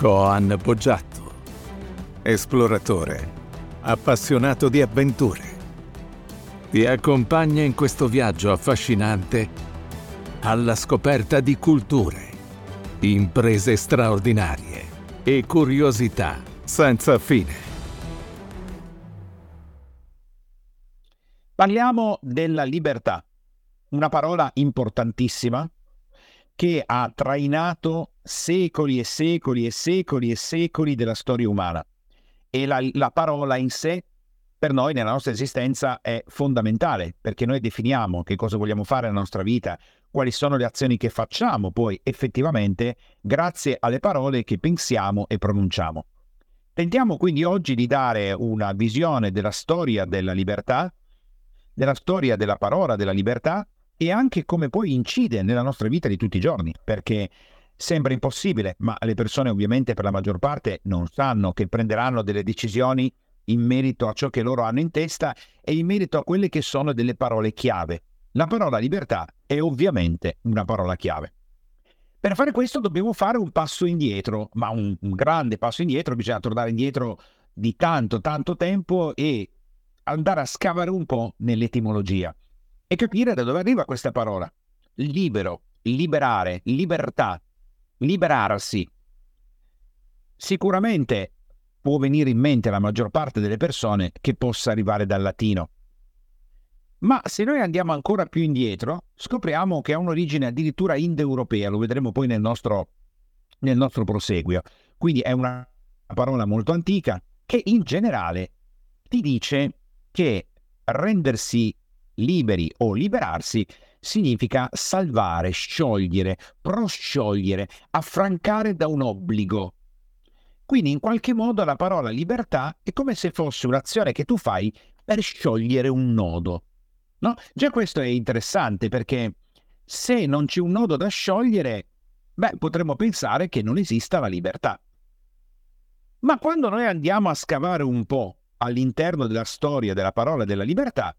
Coan Poggiatto, esploratore, appassionato di avventure. Ti accompagna in questo viaggio affascinante alla scoperta di culture, imprese straordinarie e curiosità senza fine. Parliamo della libertà, una parola importantissima che ha trainato secoli e secoli e secoli e secoli della storia umana. E la, la parola in sé per noi nella nostra esistenza è fondamentale perché noi definiamo che cosa vogliamo fare nella nostra vita, quali sono le azioni che facciamo poi effettivamente grazie alle parole che pensiamo e pronunciamo. Tentiamo quindi oggi di dare una visione della storia della libertà, della storia della parola della libertà e anche come poi incide nella nostra vita di tutti i giorni, perché sembra impossibile, ma le persone ovviamente per la maggior parte non sanno che prenderanno delle decisioni in merito a ciò che loro hanno in testa e in merito a quelle che sono delle parole chiave. La parola libertà è ovviamente una parola chiave. Per fare questo dobbiamo fare un passo indietro, ma un, un grande passo indietro, bisogna tornare indietro di tanto, tanto tempo e andare a scavare un po' nell'etimologia e capire da dove arriva questa parola. Libero, liberare, libertà, liberarsi. Sicuramente può venire in mente alla maggior parte delle persone che possa arrivare dal latino. Ma se noi andiamo ancora più indietro, scopriamo che ha un'origine addirittura indoeuropea, lo vedremo poi nel nostro, nel nostro proseguio. Quindi è una parola molto antica che in generale ti dice che rendersi liberi o liberarsi significa salvare, sciogliere, prosciogliere, affrancare da un obbligo. Quindi in qualche modo la parola libertà è come se fosse un'azione che tu fai per sciogliere un nodo. No? Già questo è interessante perché se non c'è un nodo da sciogliere, beh, potremmo pensare che non esista la libertà. Ma quando noi andiamo a scavare un po' all'interno della storia della parola della libertà,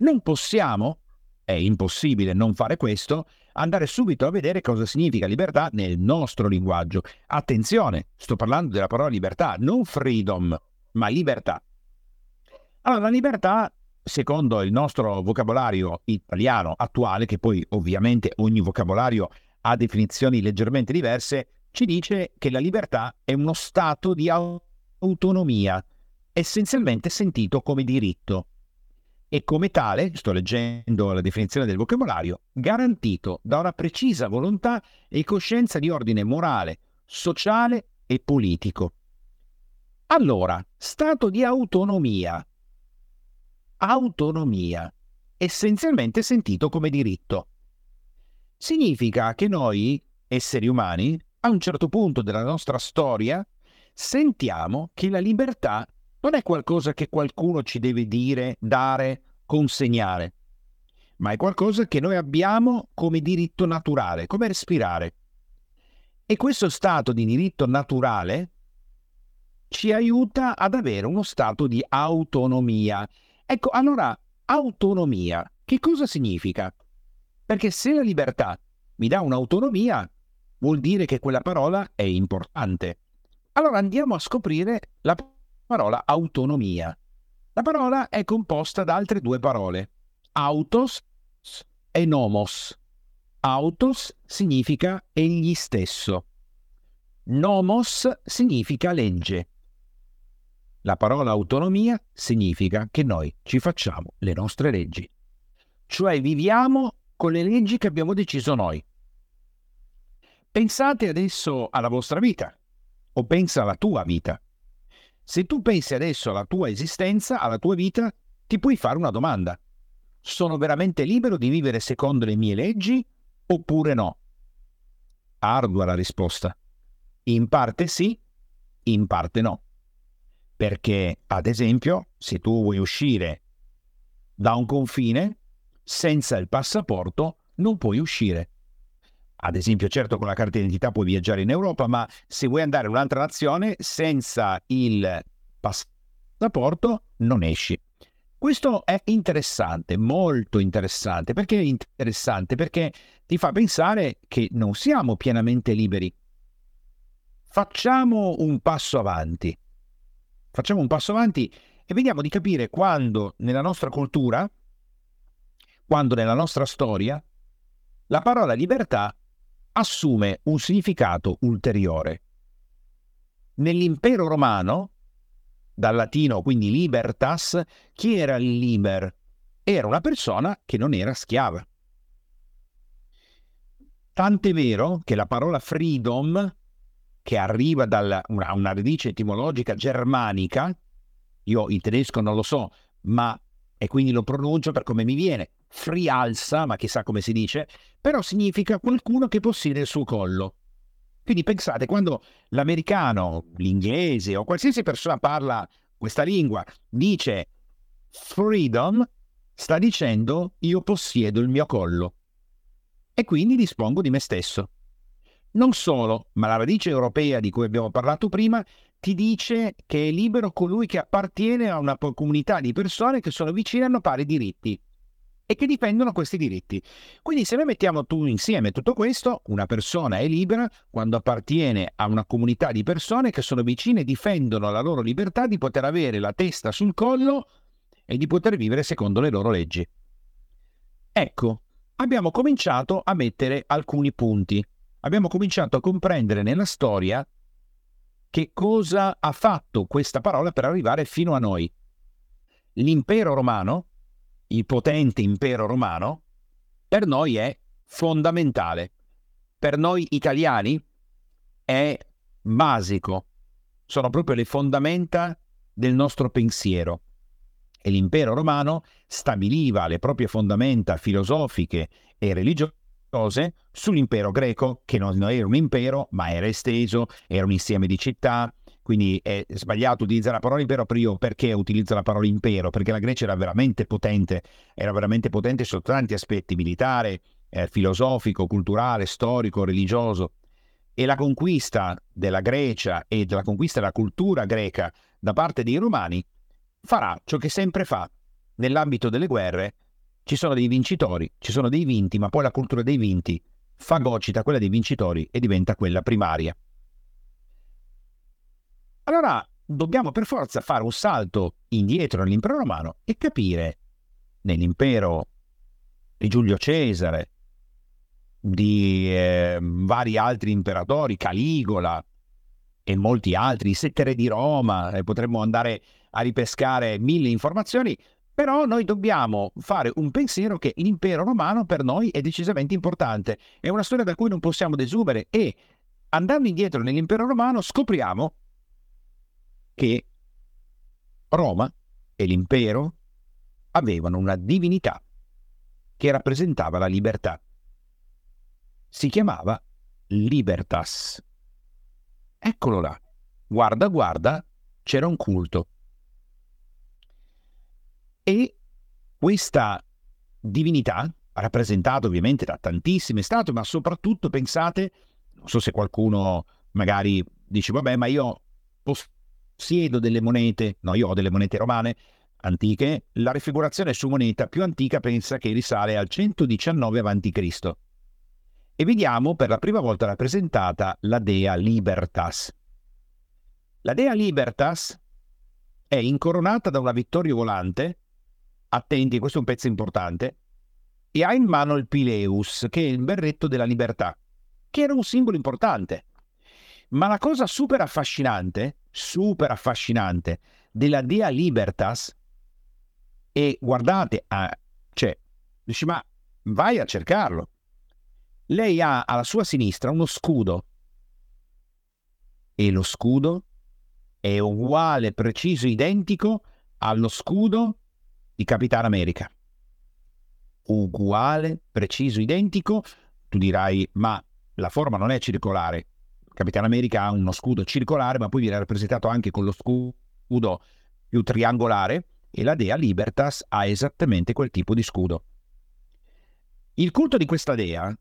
non possiamo, è impossibile non fare questo, andare subito a vedere cosa significa libertà nel nostro linguaggio. Attenzione, sto parlando della parola libertà, non freedom, ma libertà. Allora, la libertà, secondo il nostro vocabolario italiano attuale, che poi ovviamente ogni vocabolario ha definizioni leggermente diverse, ci dice che la libertà è uno stato di autonomia, essenzialmente sentito come diritto e come tale, sto leggendo la definizione del vocabolario, garantito da una precisa volontà e coscienza di ordine morale, sociale e politico. Allora, stato di autonomia. Autonomia, essenzialmente sentito come diritto. Significa che noi, esseri umani, a un certo punto della nostra storia, sentiamo che la libertà non è qualcosa che qualcuno ci deve dire, dare, consegnare, ma è qualcosa che noi abbiamo come diritto naturale, come respirare. E questo stato di diritto naturale ci aiuta ad avere uno stato di autonomia. Ecco, allora, autonomia, che cosa significa? Perché se la libertà mi dà un'autonomia, vuol dire che quella parola è importante. Allora andiamo a scoprire la parola autonomia. La parola è composta da altre due parole, autos e nomos. Autos significa egli stesso. Nomos significa legge. La parola autonomia significa che noi ci facciamo le nostre leggi, cioè viviamo con le leggi che abbiamo deciso noi. Pensate adesso alla vostra vita o pensa alla tua vita. Se tu pensi adesso alla tua esistenza, alla tua vita, ti puoi fare una domanda. Sono veramente libero di vivere secondo le mie leggi oppure no? Ardua la risposta. In parte sì, in parte no. Perché, ad esempio, se tu vuoi uscire da un confine, senza il passaporto non puoi uscire. Ad esempio, certo con la carta d'identità puoi viaggiare in Europa, ma se vuoi andare in un'altra nazione senza il passaporto non esci. Questo è interessante, molto interessante. Perché è interessante? Perché ti fa pensare che non siamo pienamente liberi. facciamo un passo avanti. Facciamo un passo avanti e vediamo di capire quando nella nostra cultura, quando nella nostra storia, la parola libertà assume un significato ulteriore. Nell'impero romano, dal latino quindi libertas, chi era il liber? Era una persona che non era schiava. Tant'è vero che la parola freedom, che arriva da una, una radice etimologica germanica, io il tedesco non lo so, ma e quindi lo pronuncio per come mi viene, frialsa, ma chissà come si dice, però significa qualcuno che possiede il suo collo. Quindi pensate, quando l'americano, l'inglese o qualsiasi persona parla questa lingua, dice freedom, sta dicendo io possiedo il mio collo e quindi dispongo di me stesso. Non solo, ma la radice europea di cui abbiamo parlato prima ti dice che è libero colui che appartiene a una comunità di persone che sono vicine e hanno pari diritti e che difendono questi diritti. Quindi se noi mettiamo tu insieme tutto questo, una persona è libera quando appartiene a una comunità di persone che sono vicine e difendono la loro libertà di poter avere la testa sul collo e di poter vivere secondo le loro leggi. Ecco, abbiamo cominciato a mettere alcuni punti. Abbiamo cominciato a comprendere nella storia che cosa ha fatto questa parola per arrivare fino a noi. L'impero romano il potente impero romano, per noi è fondamentale. Per noi italiani è basico. Sono proprio le fondamenta del nostro pensiero. E l'impero romano stabiliva le proprie fondamenta filosofiche e religiose sull'impero greco, che non era un impero, ma era esteso, era un insieme di città, quindi è sbagliato utilizzare la parola impero, però io perché utilizzo la parola impero? Perché la Grecia era veramente potente, era veramente potente sotto tanti aspetti, militare, eh, filosofico, culturale, storico, religioso. E la conquista della Grecia e la conquista della cultura greca da parte dei romani farà ciò che sempre fa. Nell'ambito delle guerre ci sono dei vincitori, ci sono dei vinti, ma poi la cultura dei vinti fagocita quella dei vincitori e diventa quella primaria. Allora dobbiamo per forza fare un salto indietro nell'impero romano e capire nell'impero di Giulio Cesare, di eh, vari altri imperatori, Caligola e molti altri, i sette re di Roma, e potremmo andare a ripescare mille informazioni, però noi dobbiamo fare un pensiero che l'impero romano per noi è decisamente importante, è una storia da cui non possiamo desumere e andando indietro nell'impero romano scopriamo che Roma e l'impero avevano una divinità che rappresentava la libertà. Si chiamava Libertas. Eccolo là. Guarda, guarda, c'era un culto. E questa divinità, rappresentata ovviamente da tantissime statue, ma soprattutto pensate, non so se qualcuno magari dice, vabbè, ma io posso siedo delle monete, no, io ho delle monete romane antiche, la raffigurazione su moneta più antica pensa che risale al 119 a.C. E vediamo per la prima volta rappresentata la dea Libertas. La dea Libertas è incoronata da una vittoria volante, attenti, questo è un pezzo importante, e ha in mano il Pileus, che è il berretto della libertà, che era un simbolo importante. Ma la cosa super affascinante super affascinante della Dea Libertas e guardate, a, cioè, dici ma vai a cercarlo. Lei ha alla sua sinistra uno scudo e lo scudo è uguale, preciso, identico allo scudo di Capitan America. Uguale, preciso, identico. Tu dirai, ma la forma non è circolare. Capitano America ha uno scudo circolare, ma poi viene rappresentato anche con lo scudo più triangolare e la dea Libertas ha esattamente quel tipo di scudo. Il culto di questa dea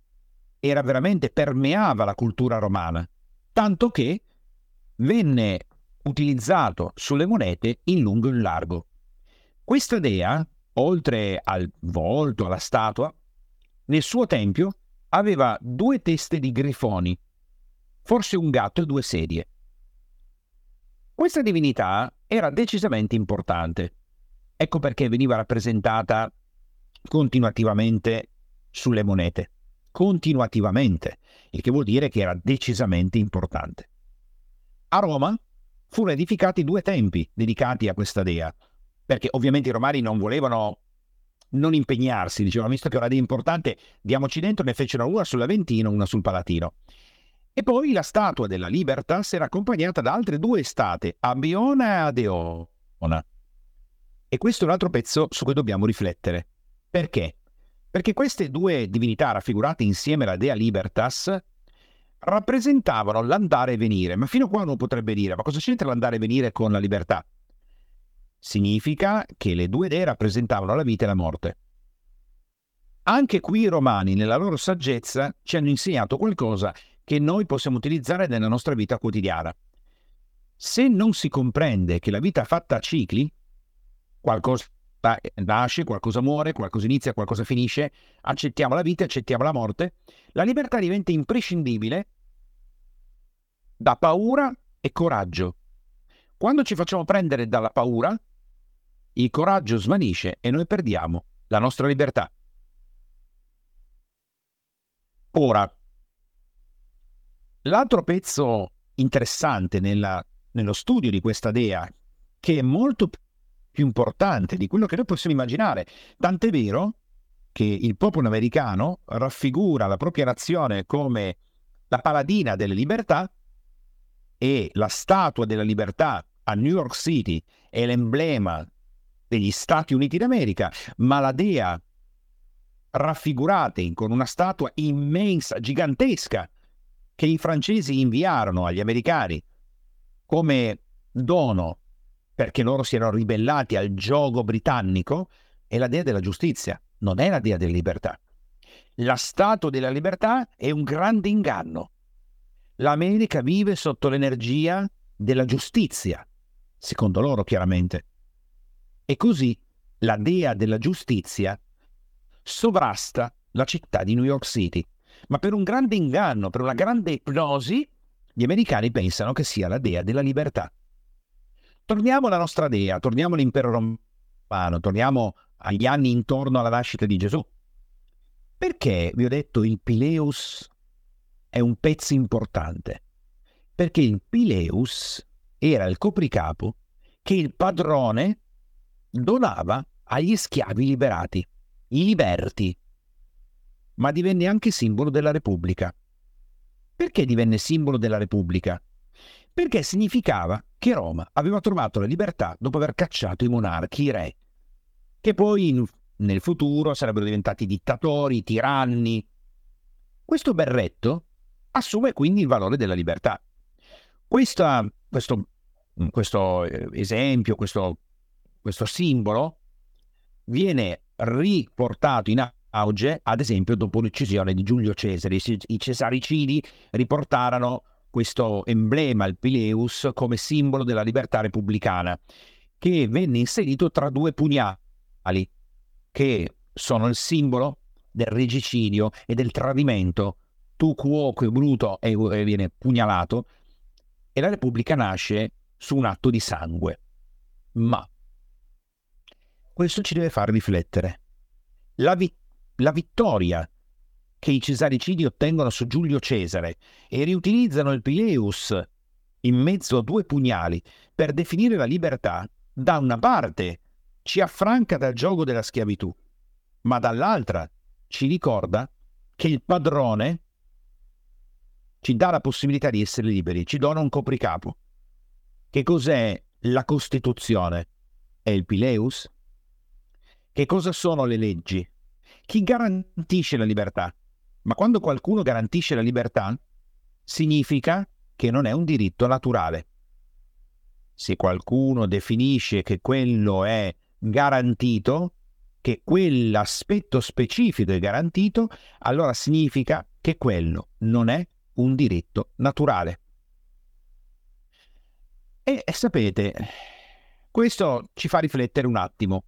era veramente permeava la cultura romana, tanto che venne utilizzato sulle monete in lungo e in largo. Questa dea, oltre al volto, alla statua, nel suo tempio aveva due teste di grifoni forse un gatto e due sedie. Questa divinità era decisamente importante. Ecco perché veniva rappresentata continuativamente sulle monete. Continuativamente, il che vuol dire che era decisamente importante. A Roma furono edificati due templi dedicati a questa dea, perché ovviamente i romani non volevano non impegnarsi, dicevano, visto che è una dea importante, diamoci dentro, ne fecero una sull'Aventino, una sul Palatino. E poi la statua della Libertas era accompagnata da altre due state, a Biona e a Deona. E questo è un altro pezzo su cui dobbiamo riflettere. Perché? Perché queste due divinità raffigurate insieme alla dea Libertas rappresentavano l'andare e venire. Ma fino a qua uno potrebbe dire, ma cosa c'entra l'andare e venire con la libertà? Significa che le due dee rappresentavano la vita e la morte. Anche qui i romani, nella loro saggezza, ci hanno insegnato qualcosa che noi possiamo utilizzare nella nostra vita quotidiana. Se non si comprende che la vita è fatta a cicli, qualcosa nasce, qualcosa muore, qualcosa inizia, qualcosa finisce, accettiamo la vita, accettiamo la morte, la libertà diventa imprescindibile da paura e coraggio. Quando ci facciamo prendere dalla paura, il coraggio svanisce e noi perdiamo la nostra libertà. Ora, L'altro pezzo interessante nella, nello studio di questa dea, che è molto più importante di quello che noi possiamo immaginare, tant'è vero che il popolo americano raffigura la propria nazione come la paladina delle libertà e la statua della libertà a New York City è l'emblema degli Stati Uniti d'America, ma la dea raffigurata con una statua immensa, gigantesca, che i francesi inviarono agli americani come dono perché loro si erano ribellati al gioco britannico è la dea della giustizia, non è la dea della libertà. La Statua della libertà è un grande inganno. L'America vive sotto l'energia della giustizia, secondo loro chiaramente. E così la dea della giustizia sovrasta la città di New York City ma per un grande inganno, per una grande ipnosi, gli americani pensano che sia la dea della libertà. Torniamo alla nostra dea, torniamo all'impero romano, torniamo agli anni intorno alla nascita di Gesù. Perché vi ho detto il Pileus è un pezzo importante? Perché il Pileus era il copricapo che il padrone donava agli schiavi liberati, i liberti, ma divenne anche simbolo della Repubblica. Perché divenne simbolo della Repubblica? Perché significava che Roma aveva trovato la libertà dopo aver cacciato i monarchi, i re, che poi in, nel futuro sarebbero diventati dittatori, tiranni. Questo berretto assume quindi il valore della libertà. Questa, questo, questo, eh, esempio, questo, questo simbolo viene riportato in auge, ad esempio, dopo l'uccisione di Giulio Cesare. I cesaricidi riportarono questo emblema, il Pileus, come simbolo della libertà repubblicana, che venne inserito tra due pugnali, che sono il simbolo del regicidio e del tradimento. Tu cuoco bruto e viene pugnalato, e la Repubblica nasce su un atto di sangue. Ma questo ci deve far riflettere. La vittoria la vittoria che i cesaricidi ottengono su Giulio Cesare e riutilizzano il Pileus in mezzo a due pugnali per definire la libertà, da una parte ci affranca dal gioco della schiavitù, ma dall'altra ci ricorda che il padrone ci dà la possibilità di essere liberi, ci dona un copricapo. Che cos'è la Costituzione? È il Pileus? Che cosa sono le leggi? Chi garantisce la libertà? Ma quando qualcuno garantisce la libertà, significa che non è un diritto naturale. Se qualcuno definisce che quello è garantito, che quell'aspetto specifico è garantito, allora significa che quello non è un diritto naturale. E sapete, questo ci fa riflettere un attimo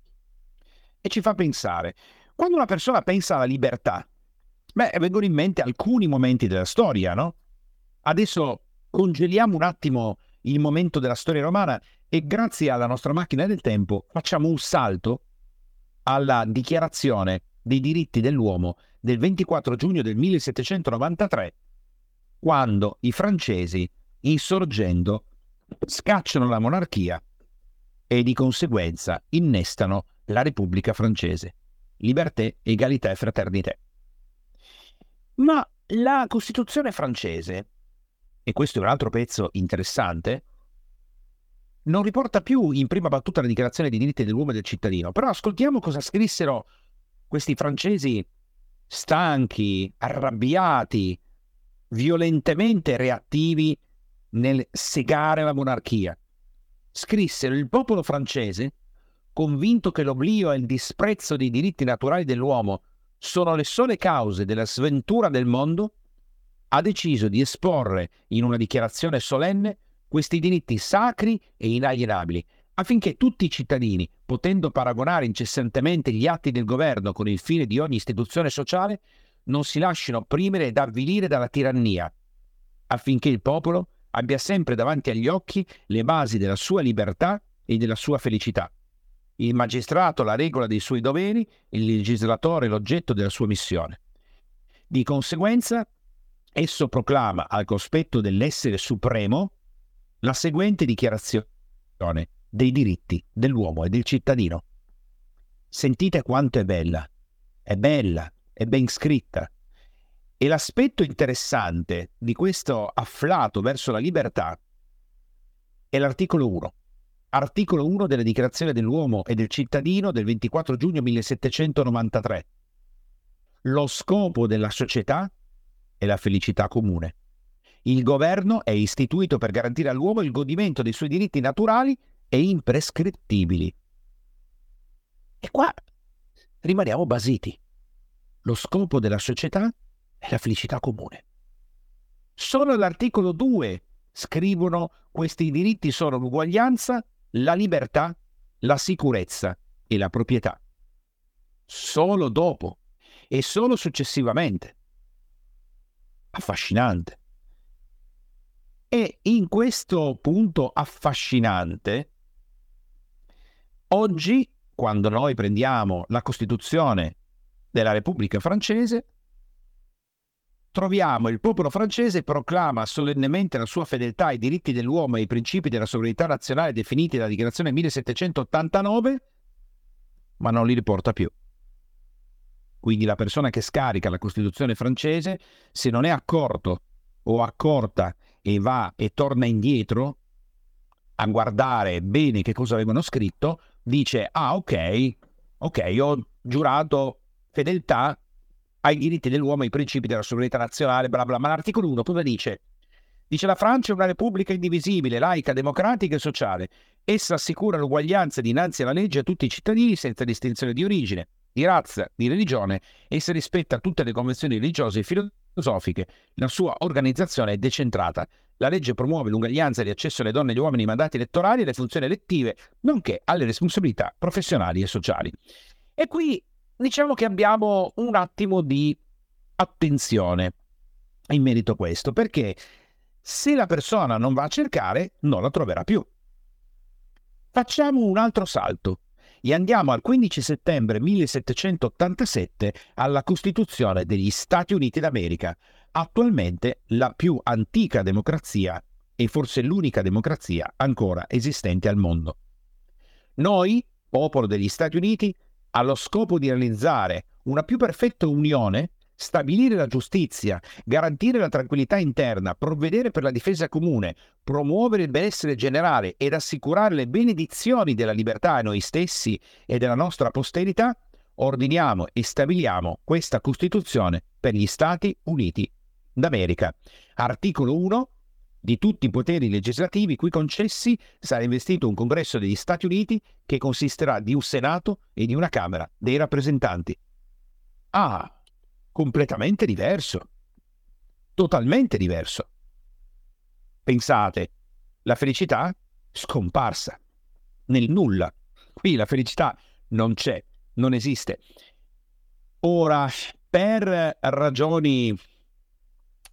e ci fa pensare, quando una persona pensa alla libertà, beh, vengono in mente alcuni momenti della storia, no? Adesso congeliamo un attimo il momento della storia romana e grazie alla nostra macchina del tempo facciamo un salto alla dichiarazione dei diritti dell'uomo del 24 giugno del 1793, quando i francesi, insorgendo, scacciano la monarchia e di conseguenza innestano la Repubblica francese. Liberté, egalità e fraternità. Ma la Costituzione francese, e questo è un altro pezzo interessante, non riporta più in prima battuta la dichiarazione dei diritti dell'uomo e del cittadino, però ascoltiamo cosa scrissero questi francesi stanchi, arrabbiati, violentemente reattivi nel segare la monarchia. Scrissero il popolo francese, convinto che l'oblio e il disprezzo dei diritti naturali dell'uomo sono le sole cause della sventura del mondo, ha deciso di esporre in una dichiarazione solenne questi diritti sacri e inalienabili, affinché tutti i cittadini, potendo paragonare incessantemente gli atti del governo con il fine di ogni istituzione sociale, non si lasciino opprimere ed avvilire dalla tirannia, affinché il popolo abbia sempre davanti agli occhi le basi della sua libertà e della sua felicità. Il magistrato la regola dei suoi doveri, il legislatore l'oggetto della sua missione. Di conseguenza, esso proclama al cospetto dell'essere supremo la seguente dichiarazione dei diritti dell'uomo e del cittadino. Sentite quanto è bella, è bella, è ben scritta. E l'aspetto interessante di questo afflato verso la libertà è l'articolo 1. Articolo 1 della Dichiarazione dell'uomo e del cittadino del 24 giugno 1793. Lo scopo della società è la felicità comune. Il governo è istituito per garantire all'uomo il godimento dei suoi diritti naturali e imprescrittibili. E qua rimaniamo basiti. Lo scopo della società è la felicità comune. Solo all'articolo 2 scrivono questi diritti sono l'uguaglianza, la libertà, la sicurezza e la proprietà. Solo dopo e solo successivamente. Affascinante. E in questo punto affascinante, oggi, quando noi prendiamo la Costituzione della Repubblica francese, troviamo il popolo francese proclama solennemente la sua fedeltà ai diritti dell'uomo e ai principi della sovranità nazionale definiti dalla dichiarazione 1789, ma non li riporta più. Quindi la persona che scarica la Costituzione francese, se non è accorto o accorta e va e torna indietro a guardare bene che cosa avevano scritto, dice, ah ok, ok, ho giurato fedeltà ai diritti dell'uomo, ai principi della sovranità nazionale, bla bla, ma l'articolo 1 cosa dice? Dice la Francia è una repubblica indivisibile, laica, democratica e sociale. Essa assicura l'uguaglianza dinanzi alla legge a tutti i cittadini senza distinzione di origine, di razza, di religione. Essa rispetta tutte le convenzioni religiose e filosofiche. La sua organizzazione è decentrata. La legge promuove l'uguaglianza di accesso alle donne e agli uomini ai mandati elettorali e alle funzioni elettive, nonché alle responsabilità professionali e sociali. E qui diciamo che abbiamo un attimo di attenzione in merito a questo, perché se la persona non va a cercare, non la troverà più. Facciamo un altro salto e andiamo al 15 settembre 1787 alla Costituzione degli Stati Uniti d'America, attualmente la più antica democrazia e forse l'unica democrazia ancora esistente al mondo. Noi, popolo degli Stati Uniti, allo scopo di realizzare una più perfetta unione, stabilire la giustizia, garantire la tranquillità interna, provvedere per la difesa comune, promuovere il benessere generale ed assicurare le benedizioni della libertà a noi stessi e della nostra posterità, ordiniamo e stabiliamo questa Costituzione per gli Stati Uniti d'America. Articolo 1 di tutti i poteri legislativi qui concessi sarà investito un congresso degli Stati Uniti che consisterà di un Senato e di una Camera dei rappresentanti. Ah, completamente diverso. Totalmente diverso. Pensate, la felicità scomparsa nel nulla. Qui la felicità non c'è, non esiste. Ora, per ragioni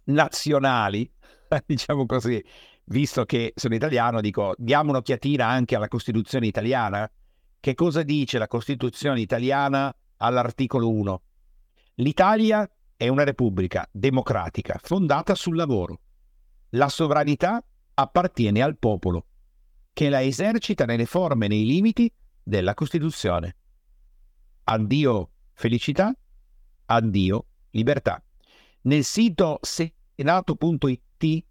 nazionali, diciamo così, visto che sono italiano, dico diamo un'occhiatina anche alla Costituzione italiana. Che cosa dice la Costituzione italiana all'articolo 1? L'Italia è una repubblica democratica fondata sul lavoro. La sovranità appartiene al popolo, che la esercita nelle forme e nei limiti della Costituzione. Addio felicità, addio libertà. Nel sito senato.it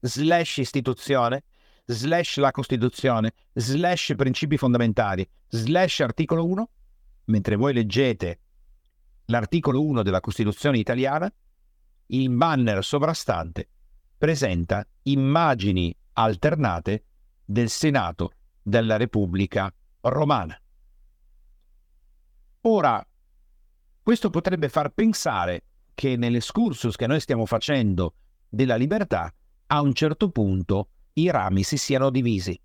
slash istituzione slash la Costituzione slash principi fondamentali slash articolo 1, mentre voi leggete l'articolo 1 della Costituzione italiana, il banner sovrastante presenta immagini alternate del Senato della Repubblica Romana. Ora, questo potrebbe far pensare che nell'escursus che noi stiamo facendo della libertà, a un certo punto i rami si siano divisi.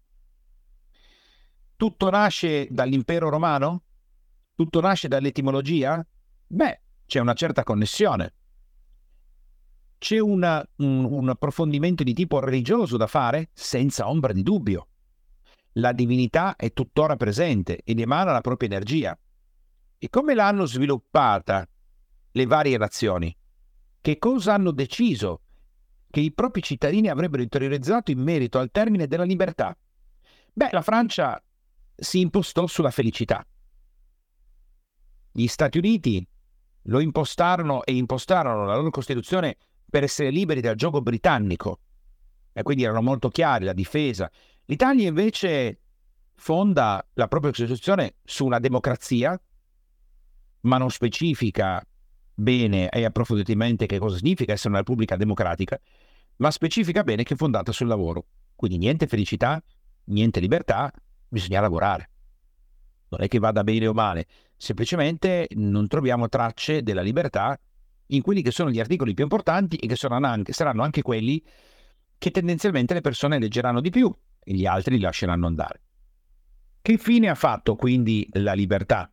Tutto nasce dall'impero romano? Tutto nasce dall'etimologia? Beh, c'è una certa connessione. C'è una, un, un approfondimento di tipo religioso da fare? Senza ombra di dubbio. La divinità è tuttora presente ed emana la propria energia. E come l'hanno sviluppata le varie nazioni? Che cosa hanno deciso che i propri cittadini avrebbero interiorizzato in merito al termine della libertà? Beh, la Francia si impostò sulla felicità. Gli Stati Uniti lo impostarono e impostarono la loro Costituzione per essere liberi dal gioco britannico e quindi erano molto chiari la difesa. L'Italia invece fonda la propria Costituzione su una democrazia, ma non specifica bene e approfonditamente che cosa significa essere una repubblica democratica, ma specifica bene che è fondata sul lavoro. Quindi niente felicità, niente libertà, bisogna lavorare. Non è che vada bene o male, semplicemente non troviamo tracce della libertà in quelli che sono gli articoli più importanti e che saranno anche, saranno anche quelli che tendenzialmente le persone leggeranno di più e gli altri li lasceranno andare. Che fine ha fatto quindi la libertà?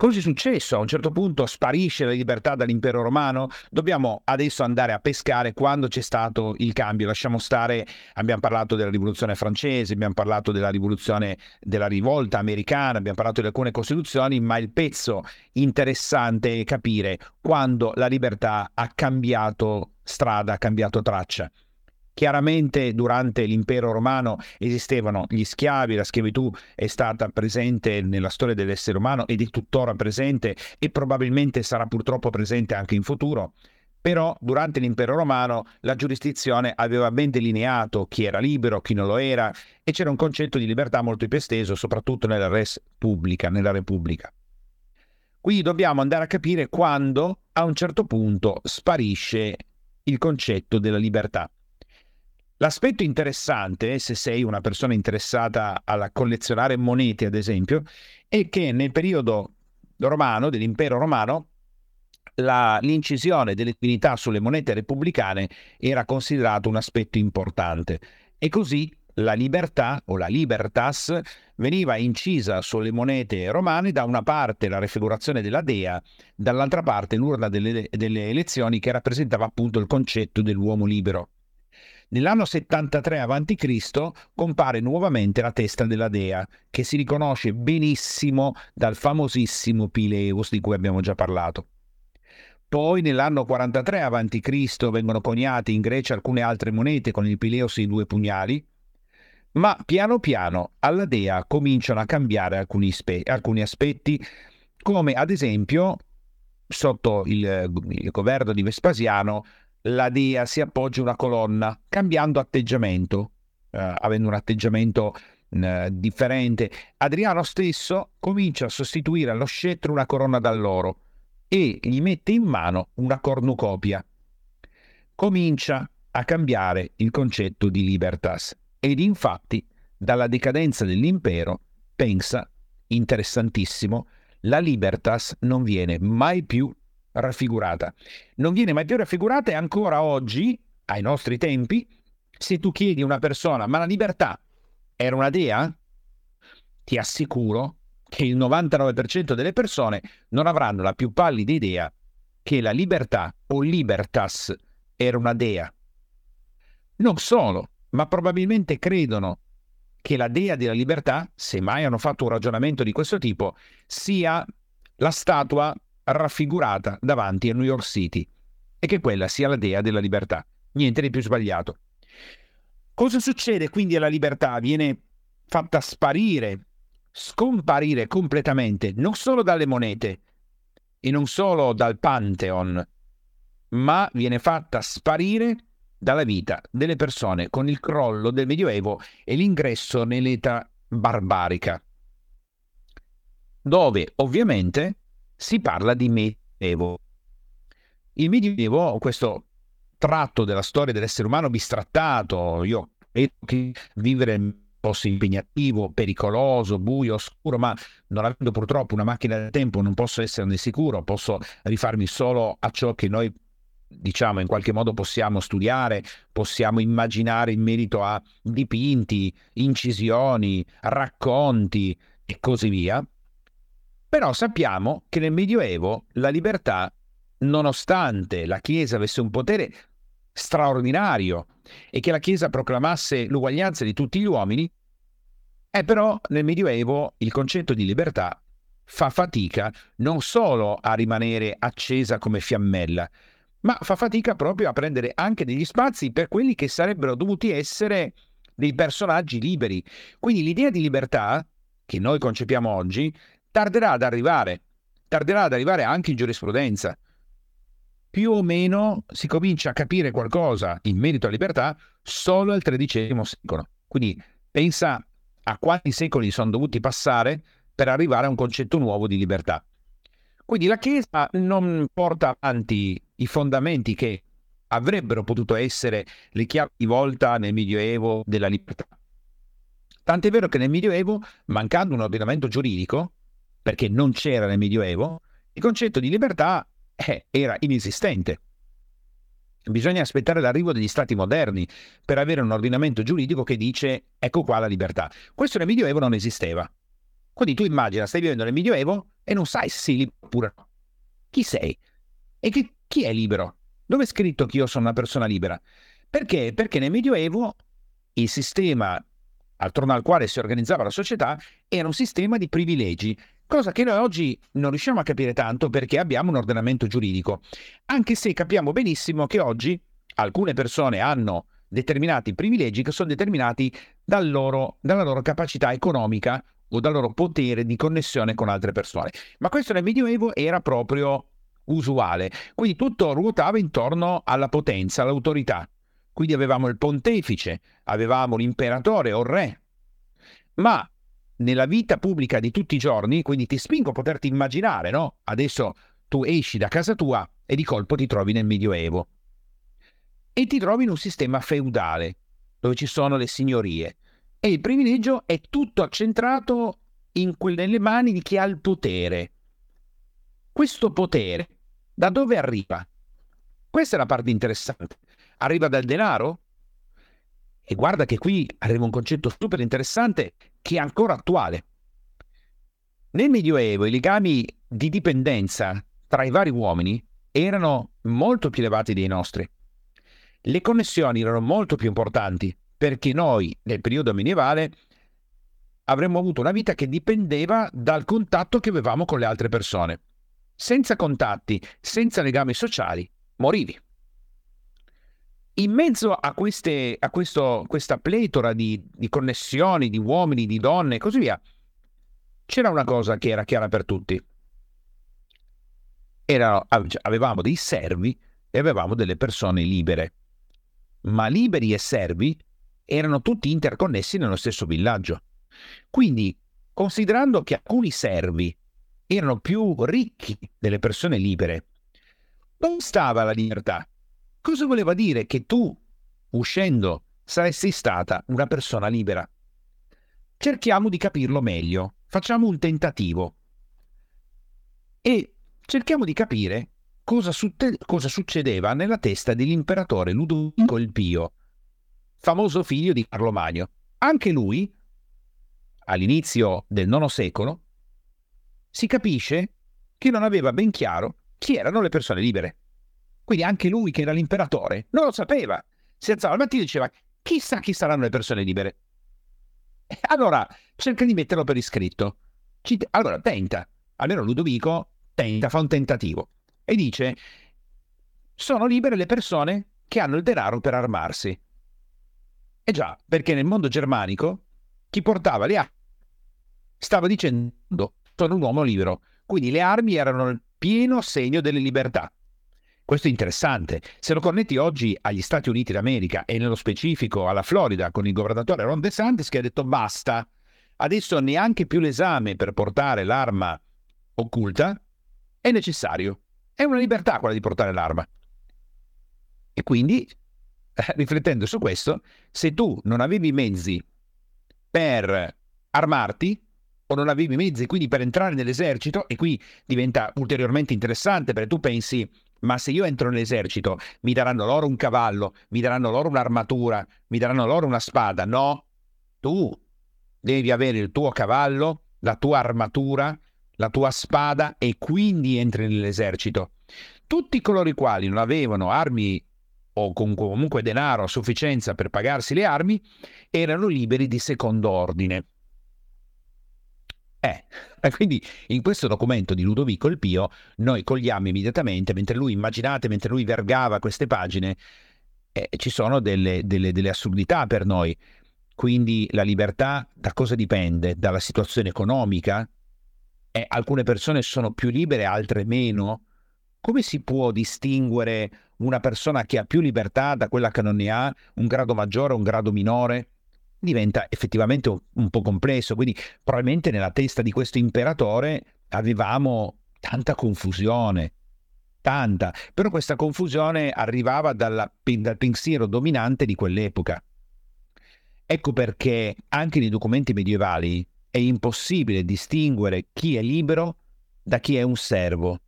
Cosa è successo? A un certo punto sparisce la libertà dall'impero romano? Dobbiamo adesso andare a pescare quando c'è stato il cambio. Lasciamo stare, abbiamo parlato della rivoluzione francese, abbiamo parlato della rivoluzione della rivolta americana, abbiamo parlato di alcune costituzioni, ma il pezzo interessante è capire quando la libertà ha cambiato strada, ha cambiato traccia. Chiaramente durante l'impero romano esistevano gli schiavi, la schiavitù è stata presente nella storia dell'essere umano ed è tuttora presente e probabilmente sarà purtroppo presente anche in futuro. Però durante l'impero romano la giurisdizione aveva ben delineato chi era libero, chi non lo era e c'era un concetto di libertà molto più esteso, soprattutto nella res pubblica, nella Repubblica. Qui dobbiamo andare a capire quando a un certo punto sparisce il concetto della libertà. L'aspetto interessante, se sei una persona interessata a collezionare monete, ad esempio, è che nel periodo romano, dell'impero romano, la, l'incisione delle divinità sulle monete repubblicane era considerato un aspetto importante e così la libertà o la libertas veniva incisa sulle monete romane da una parte la raffigurazione della dea, dall'altra parte l'urna delle, delle elezioni che rappresentava appunto il concetto dell'uomo libero. Nell'anno 73 a.C. compare nuovamente la testa della dea, che si riconosce benissimo dal famosissimo Pileus di cui abbiamo già parlato. Poi nell'anno 43 a.C. vengono coniate in Grecia alcune altre monete con il Pileus e i due pugnali, ma piano piano alla dea cominciano a cambiare alcuni, spe- alcuni aspetti, come ad esempio sotto il, il governo di Vespasiano la Dea si appoggia una colonna, cambiando atteggiamento, eh, avendo un atteggiamento eh, differente. Adriano stesso comincia a sostituire allo scettro una corona d'alloro e gli mette in mano una cornucopia. Comincia a cambiare il concetto di libertas ed infatti dalla decadenza dell'impero pensa, interessantissimo, la libertas non viene mai più raffigurata. Non viene mai più raffigurata e ancora oggi, ai nostri tempi, se tu chiedi a una persona ma la libertà era una dea, ti assicuro che il 99% delle persone non avranno la più pallida idea che la libertà o libertas era una dea. Non solo, ma probabilmente credono che la dea della libertà, se mai hanno fatto un ragionamento di questo tipo, sia la statua raffigurata davanti a New York City e che quella sia la dea della libertà. Niente di più sbagliato. Cosa succede quindi alla libertà? Viene fatta sparire, scomparire completamente, non solo dalle monete e non solo dal Pantheon, ma viene fatta sparire dalla vita delle persone con il crollo del Medioevo e l'ingresso nell'età barbarica, dove ovviamente si parla di Medioevo. Il Medioevo, questo tratto della storia dell'essere umano bistrattato, io credo che vivere fosse impegnativo, pericoloso, buio, oscuro, ma non avendo purtroppo una macchina del tempo non posso esserne sicuro, posso rifarmi solo a ciò che noi diciamo in qualche modo possiamo studiare, possiamo immaginare in merito a dipinti, incisioni, racconti e così via. Però sappiamo che nel Medioevo la libertà, nonostante la Chiesa avesse un potere straordinario e che la Chiesa proclamasse l'uguaglianza di tutti gli uomini, è però nel Medioevo il concetto di libertà fa fatica non solo a rimanere accesa come fiammella, ma fa fatica proprio a prendere anche degli spazi per quelli che sarebbero dovuti essere dei personaggi liberi. Quindi l'idea di libertà, che noi concepiamo oggi, tarderà ad arrivare, tarderà ad arrivare anche in giurisprudenza. Più o meno si comincia a capire qualcosa in merito alla libertà solo al XIII secolo. Quindi pensa a quanti secoli sono dovuti passare per arrivare a un concetto nuovo di libertà. Quindi la Chiesa non porta avanti i fondamenti che avrebbero potuto essere le chiavi di volta nel Medioevo della libertà. Tant'è vero che nel Medioevo, mancando un ordinamento giuridico, perché non c'era nel Medioevo, il concetto di libertà eh, era inesistente. Bisogna aspettare l'arrivo degli stati moderni per avere un ordinamento giuridico che dice ecco qua la libertà. Questo nel Medioevo non esisteva. Quindi tu immagina, stai vivendo nel Medioevo e non sai se sei libero oppure no. Chi sei? E che, chi è libero? Dove è scritto che io sono una persona libera? Perché? Perché nel Medioevo il sistema attorno al quale si organizzava la società era un sistema di privilegi, cosa che noi oggi non riusciamo a capire tanto perché abbiamo un ordinamento giuridico, anche se capiamo benissimo che oggi alcune persone hanno determinati privilegi che sono determinati dal loro, dalla loro capacità economica o dal loro potere di connessione con altre persone. Ma questo nel Medioevo era proprio usuale, quindi tutto ruotava intorno alla potenza, all'autorità. Quindi avevamo il pontefice, avevamo l'imperatore o il re. Ma nella vita pubblica di tutti i giorni, quindi ti spingo a poterti immaginare, no? Adesso tu esci da casa tua e di colpo ti trovi nel Medioevo. E ti trovi in un sistema feudale, dove ci sono le signorie, e il privilegio è tutto accentrato in quelle mani di chi ha il potere. Questo potere da dove arriva? Questa è la parte interessante. Arriva dal denaro? E guarda che qui arriva un concetto super interessante che è ancora attuale. Nel Medioevo i legami di dipendenza tra i vari uomini erano molto più elevati dei nostri. Le connessioni erano molto più importanti perché noi nel periodo medievale avremmo avuto una vita che dipendeva dal contatto che avevamo con le altre persone. Senza contatti, senza legami sociali, morivi. In mezzo a, queste, a questo, questa pletora di, di connessioni, di uomini, di donne e così via, c'era una cosa che era chiara per tutti. Era, avevamo dei servi e avevamo delle persone libere. Ma liberi e servi erano tutti interconnessi nello stesso villaggio. Quindi, considerando che alcuni servi erano più ricchi delle persone libere, dove stava la libertà? Cosa voleva dire che tu, uscendo, saresti stata una persona libera? Cerchiamo di capirlo meglio, facciamo un tentativo e cerchiamo di capire cosa, sutte- cosa succedeva nella testa dell'imperatore Ludovico il Pio, famoso figlio di Carlo Magno. Anche lui, all'inizio del IX secolo, si capisce che non aveva ben chiaro chi erano le persone libere. Quindi anche lui, che era l'imperatore, non lo sapeva. si alzava al mattino e diceva chissà chi saranno le persone libere. Allora cerca di metterlo per iscritto. Allora tenta, almeno Ludovico tenta, fa un tentativo e dice sono libere le persone che hanno il denaro per armarsi. E già, perché nel mondo germanico chi portava le armi stava dicendo sono un uomo libero. Quindi le armi erano il pieno segno delle libertà. Questo è interessante. Se lo connetti oggi agli Stati Uniti d'America e nello specifico alla Florida con il governatore Ron DeSantis che ha detto basta, adesso neanche più l'esame per portare l'arma occulta è necessario. È una libertà quella di portare l'arma. E quindi, riflettendo su questo, se tu non avevi i mezzi per armarti, o non avevi i mezzi quindi per entrare nell'esercito, e qui diventa ulteriormente interessante perché tu pensi, ma se io entro nell'esercito mi daranno loro un cavallo, mi daranno loro un'armatura, mi daranno loro una spada? No, tu devi avere il tuo cavallo, la tua armatura, la tua spada e quindi entri nell'esercito. Tutti coloro i quali non avevano armi o comunque denaro a sufficienza per pagarsi le armi erano liberi di secondo ordine. Eh, quindi in questo documento di Ludovico il Pio noi cogliamo immediatamente, mentre lui, immaginate, mentre lui vergava queste pagine, eh, ci sono delle, delle, delle assurdità per noi. Quindi la libertà da cosa dipende? Dalla situazione economica? Eh, alcune persone sono più libere, altre meno? Come si può distinguere una persona che ha più libertà da quella che non ne ha, un grado maggiore o un grado minore? Diventa effettivamente un, po' complesso. Quindi probabilmente nella testa di questo imperatore avevamo tanta confusione, tanta, però questa confusione arrivava dalla, dal pensiero dominante di quell'epoca. Ecco perché anche nei documenti medievali è impossibile distinguere chi è libero da chi è un servo.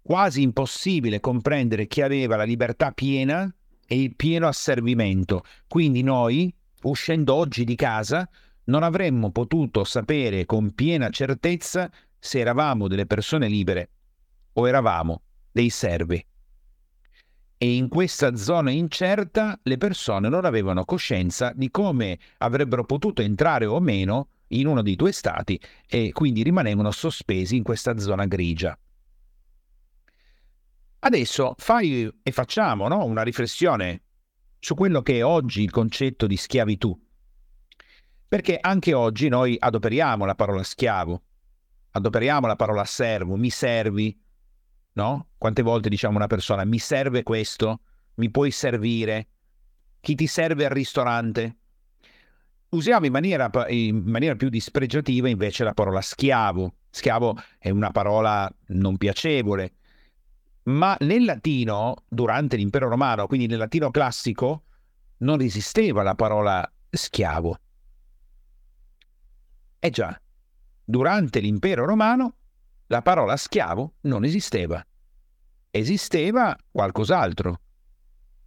Quasi impossibile comprendere chi aveva la libertà piena e il pieno asservimento. Quindi noi, uscendo oggi di casa, non avremmo potuto sapere con piena certezza se eravamo delle persone libere o eravamo dei servi. E in questa zona incerta le persone non avevano coscienza di come avrebbero potuto entrare o meno in uno dei due stati e quindi rimanevano sospesi in questa zona grigia. Adesso fai e facciamo no? una riflessione su quello che è oggi il concetto di schiavitù. Perché anche oggi noi adoperiamo la parola schiavo, adoperiamo la parola servo, mi servi, no? Quante volte diciamo a una persona mi serve questo, mi puoi servire, chi ti serve al ristorante? Usiamo in maniera, in maniera più dispregiativa invece la parola schiavo. Schiavo è una parola non piacevole, ma nel latino, durante l'impero romano, quindi nel latino classico, non esisteva la parola schiavo. Eh già, durante l'impero romano la parola schiavo non esisteva. Esisteva qualcos'altro,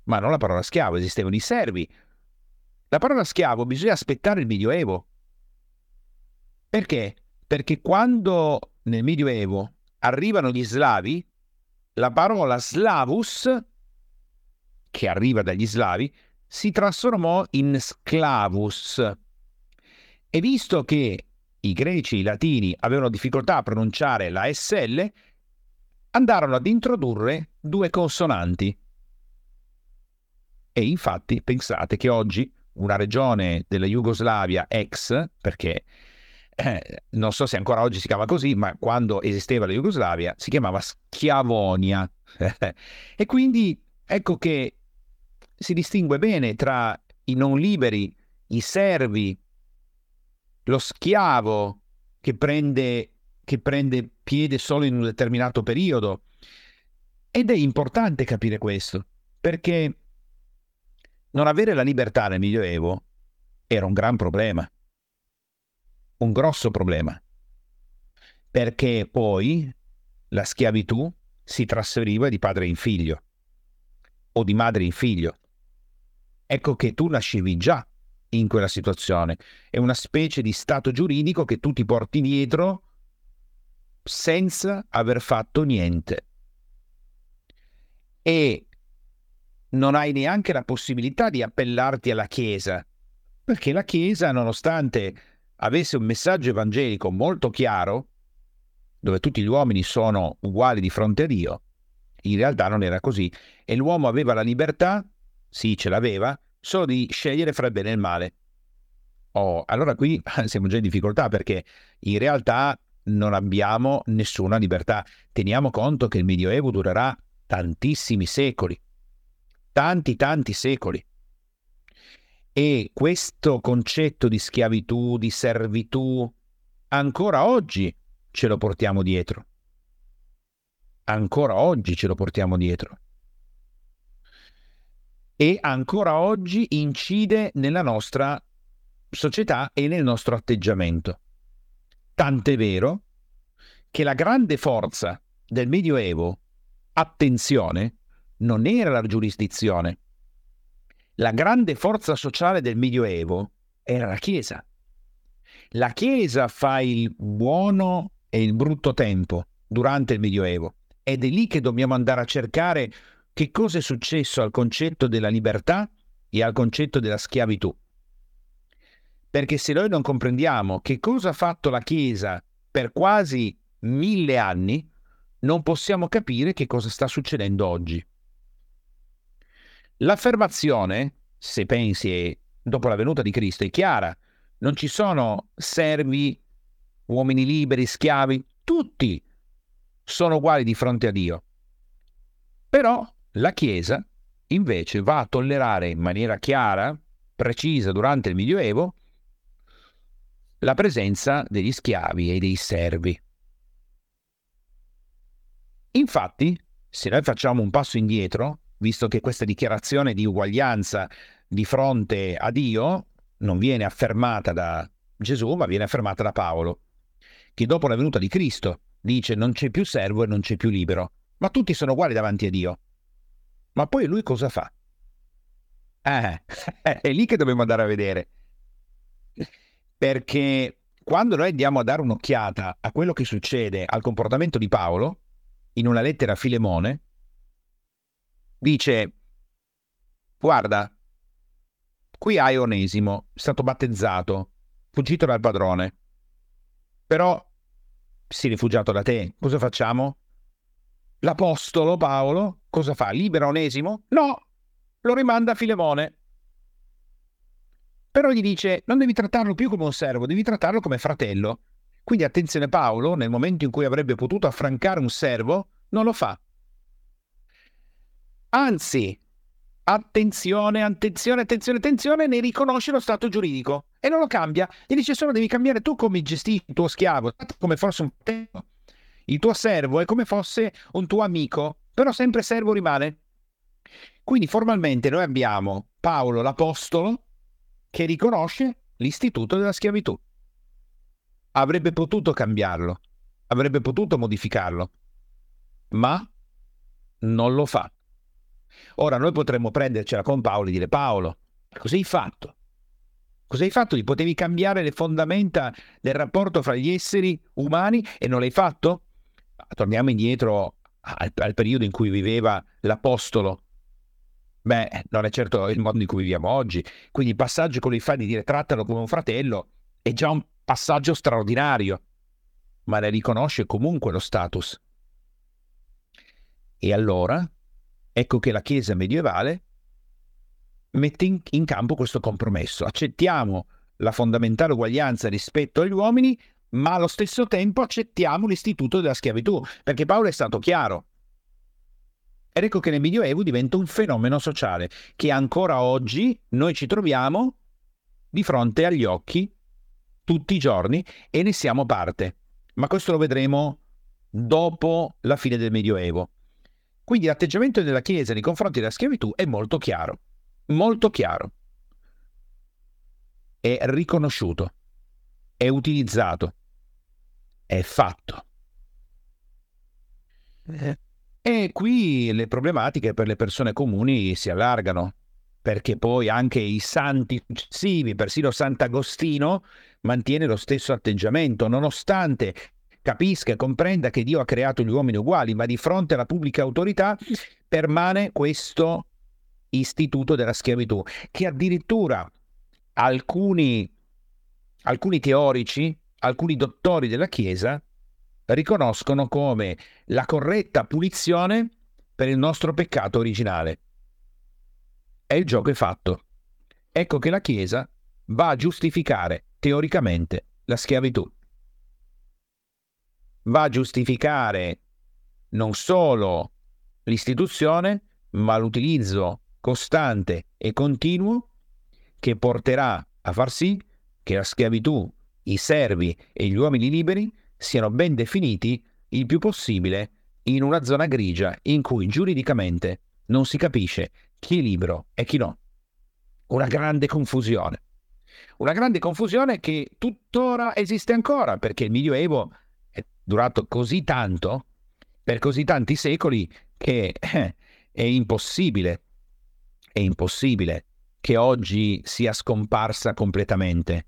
ma non la parola schiavo, esistevano i servi. La parola schiavo bisogna aspettare il Medioevo. Perché? Perché quando nel Medioevo arrivano gli slavi, la parola slavus, che arriva dagli slavi, si trasformò in sclavus. E visto che i greci e i latini avevano difficoltà a pronunciare la SL, andarono ad introdurre due consonanti. E infatti pensate che oggi una regione della Jugoslavia ex, perché eh, non so se ancora oggi si chiama così, ma quando esisteva la Jugoslavia si chiamava Schiavonia. e quindi ecco che si distingue bene tra i non liberi, i servi, lo schiavo che prende, che prende piede solo in un determinato periodo. Ed è importante capire questo, perché non avere la libertà nel Medioevo era un gran problema un grosso problema, perché poi la schiavitù si trasferiva di padre in figlio o di madre in figlio. Ecco che tu nascevi già in quella situazione. È una specie di stato giuridico che tu ti porti dietro senza aver fatto niente. E non hai neanche la possibilità di appellarti alla Chiesa, perché la Chiesa, nonostante avesse un messaggio evangelico molto chiaro, dove tutti gli uomini sono uguali di fronte a Dio, in realtà non era così e l'uomo aveva la libertà, sì ce l'aveva, solo di scegliere fra il bene e il male. Oh, allora qui siamo già in difficoltà perché in realtà non abbiamo nessuna libertà. Teniamo conto che il Medioevo durerà tantissimi secoli, tanti tanti secoli. E questo concetto di schiavitù, di servitù, ancora oggi ce lo portiamo dietro. Ancora oggi ce lo portiamo dietro. E ancora oggi incide nella nostra società e nel nostro atteggiamento. Tant'è vero che la grande forza del Medioevo, attenzione, non era la giurisdizione. La grande forza sociale del Medioevo era la Chiesa. La Chiesa fa il buono e il brutto tempo durante il Medioevo ed è lì che dobbiamo andare a cercare che cosa è successo al concetto della libertà e al concetto della schiavitù. Perché se noi non comprendiamo che cosa ha fatto la Chiesa per quasi mille anni, non possiamo capire che cosa sta succedendo oggi. L'affermazione, se pensi dopo la venuta di Cristo, è chiara. Non ci sono servi uomini liberi, schiavi, tutti sono uguali di fronte a Dio. Però la Chiesa invece va a tollerare in maniera chiara, precisa durante il Medioevo, la presenza degli schiavi e dei servi. Infatti, se noi facciamo un passo indietro, visto che questa dichiarazione di uguaglianza di fronte a Dio non viene affermata da Gesù, ma viene affermata da Paolo che dopo la venuta di Cristo dice non c'è più servo e non c'è più libero, ma tutti sono uguali davanti a Dio. Ma poi lui cosa fa? Eh, è lì che dobbiamo andare a vedere. Perché quando noi andiamo a dare un'occhiata a quello che succede al comportamento di Paolo, in una lettera a Filemone, dice, guarda, qui hai Onesimo, è stato battezzato, fuggito dal padrone, però si è rifugiato da te, cosa facciamo? L'apostolo Paolo cosa fa? Libera Onesimo? No, lo rimanda a Filemone. Però gli dice, non devi trattarlo più come un servo, devi trattarlo come fratello. Quindi attenzione Paolo, nel momento in cui avrebbe potuto affrancare un servo, non lo fa. Anzi, attenzione, attenzione, attenzione, attenzione, ne riconosce lo stato giuridico e non lo cambia. Gli dice solo devi cambiare tu come gestivi il tuo schiavo, come fosse un tempo. Il tuo servo è come fosse un tuo amico, però sempre servo rimane. Quindi formalmente noi abbiamo Paolo l'Apostolo che riconosce l'istituto della schiavitù. Avrebbe potuto cambiarlo, avrebbe potuto modificarlo, ma non lo fa. Ora noi potremmo prendercela con Paolo e dire Paolo, cosa hai fatto? Cosa hai fatto? Gli potevi cambiare le fondamenta del rapporto fra gli esseri umani e non l'hai fatto? Torniamo indietro al, al periodo in cui viveva l'Apostolo. Beh, non è certo il modo in cui viviamo oggi. Quindi il passaggio che lui fa di dire trattalo come un fratello è già un passaggio straordinario, ma ne riconosce comunque lo status. E allora ecco che la Chiesa medievale mette in, in campo questo compromesso. Accettiamo la fondamentale uguaglianza rispetto agli uomini, ma allo stesso tempo accettiamo l'istituto della schiavitù, perché Paolo è stato chiaro. Ed ecco che nel Medioevo diventa un fenomeno sociale che ancora oggi noi ci troviamo di fronte agli occhi tutti i giorni e ne siamo parte. Ma questo lo vedremo dopo la fine del Medioevo. Quindi l'atteggiamento della Chiesa nei confronti della schiavitù è molto chiaro, molto chiaro. È riconosciuto, è utilizzato, è fatto. Eh. E qui le problematiche per le persone comuni si allargano, perché poi anche i santi successivi, persino Sant'Agostino, mantiene lo stesso atteggiamento, nonostante capisca e comprenda che Dio ha creato gli uomini uguali, ma di fronte alla pubblica autorità permane questo istituto della schiavitù, che addirittura alcuni, alcuni teorici, alcuni dottori della Chiesa riconoscono come la corretta punizione per il nostro peccato originale. E il gioco è fatto. Ecco che la Chiesa va a giustificare teoricamente la schiavitù. Va a giustificare non solo l'istituzione, ma l'utilizzo costante e continuo che porterà a far sì che la schiavitù, i servi e gli uomini liberi siano ben definiti il più possibile in una zona grigia in cui giuridicamente non si capisce chi è libero e chi no. Una grande confusione. Una grande confusione che tuttora esiste ancora perché il Medioevo durato così tanto, per così tanti secoli, che eh, è impossibile, è impossibile che oggi sia scomparsa completamente.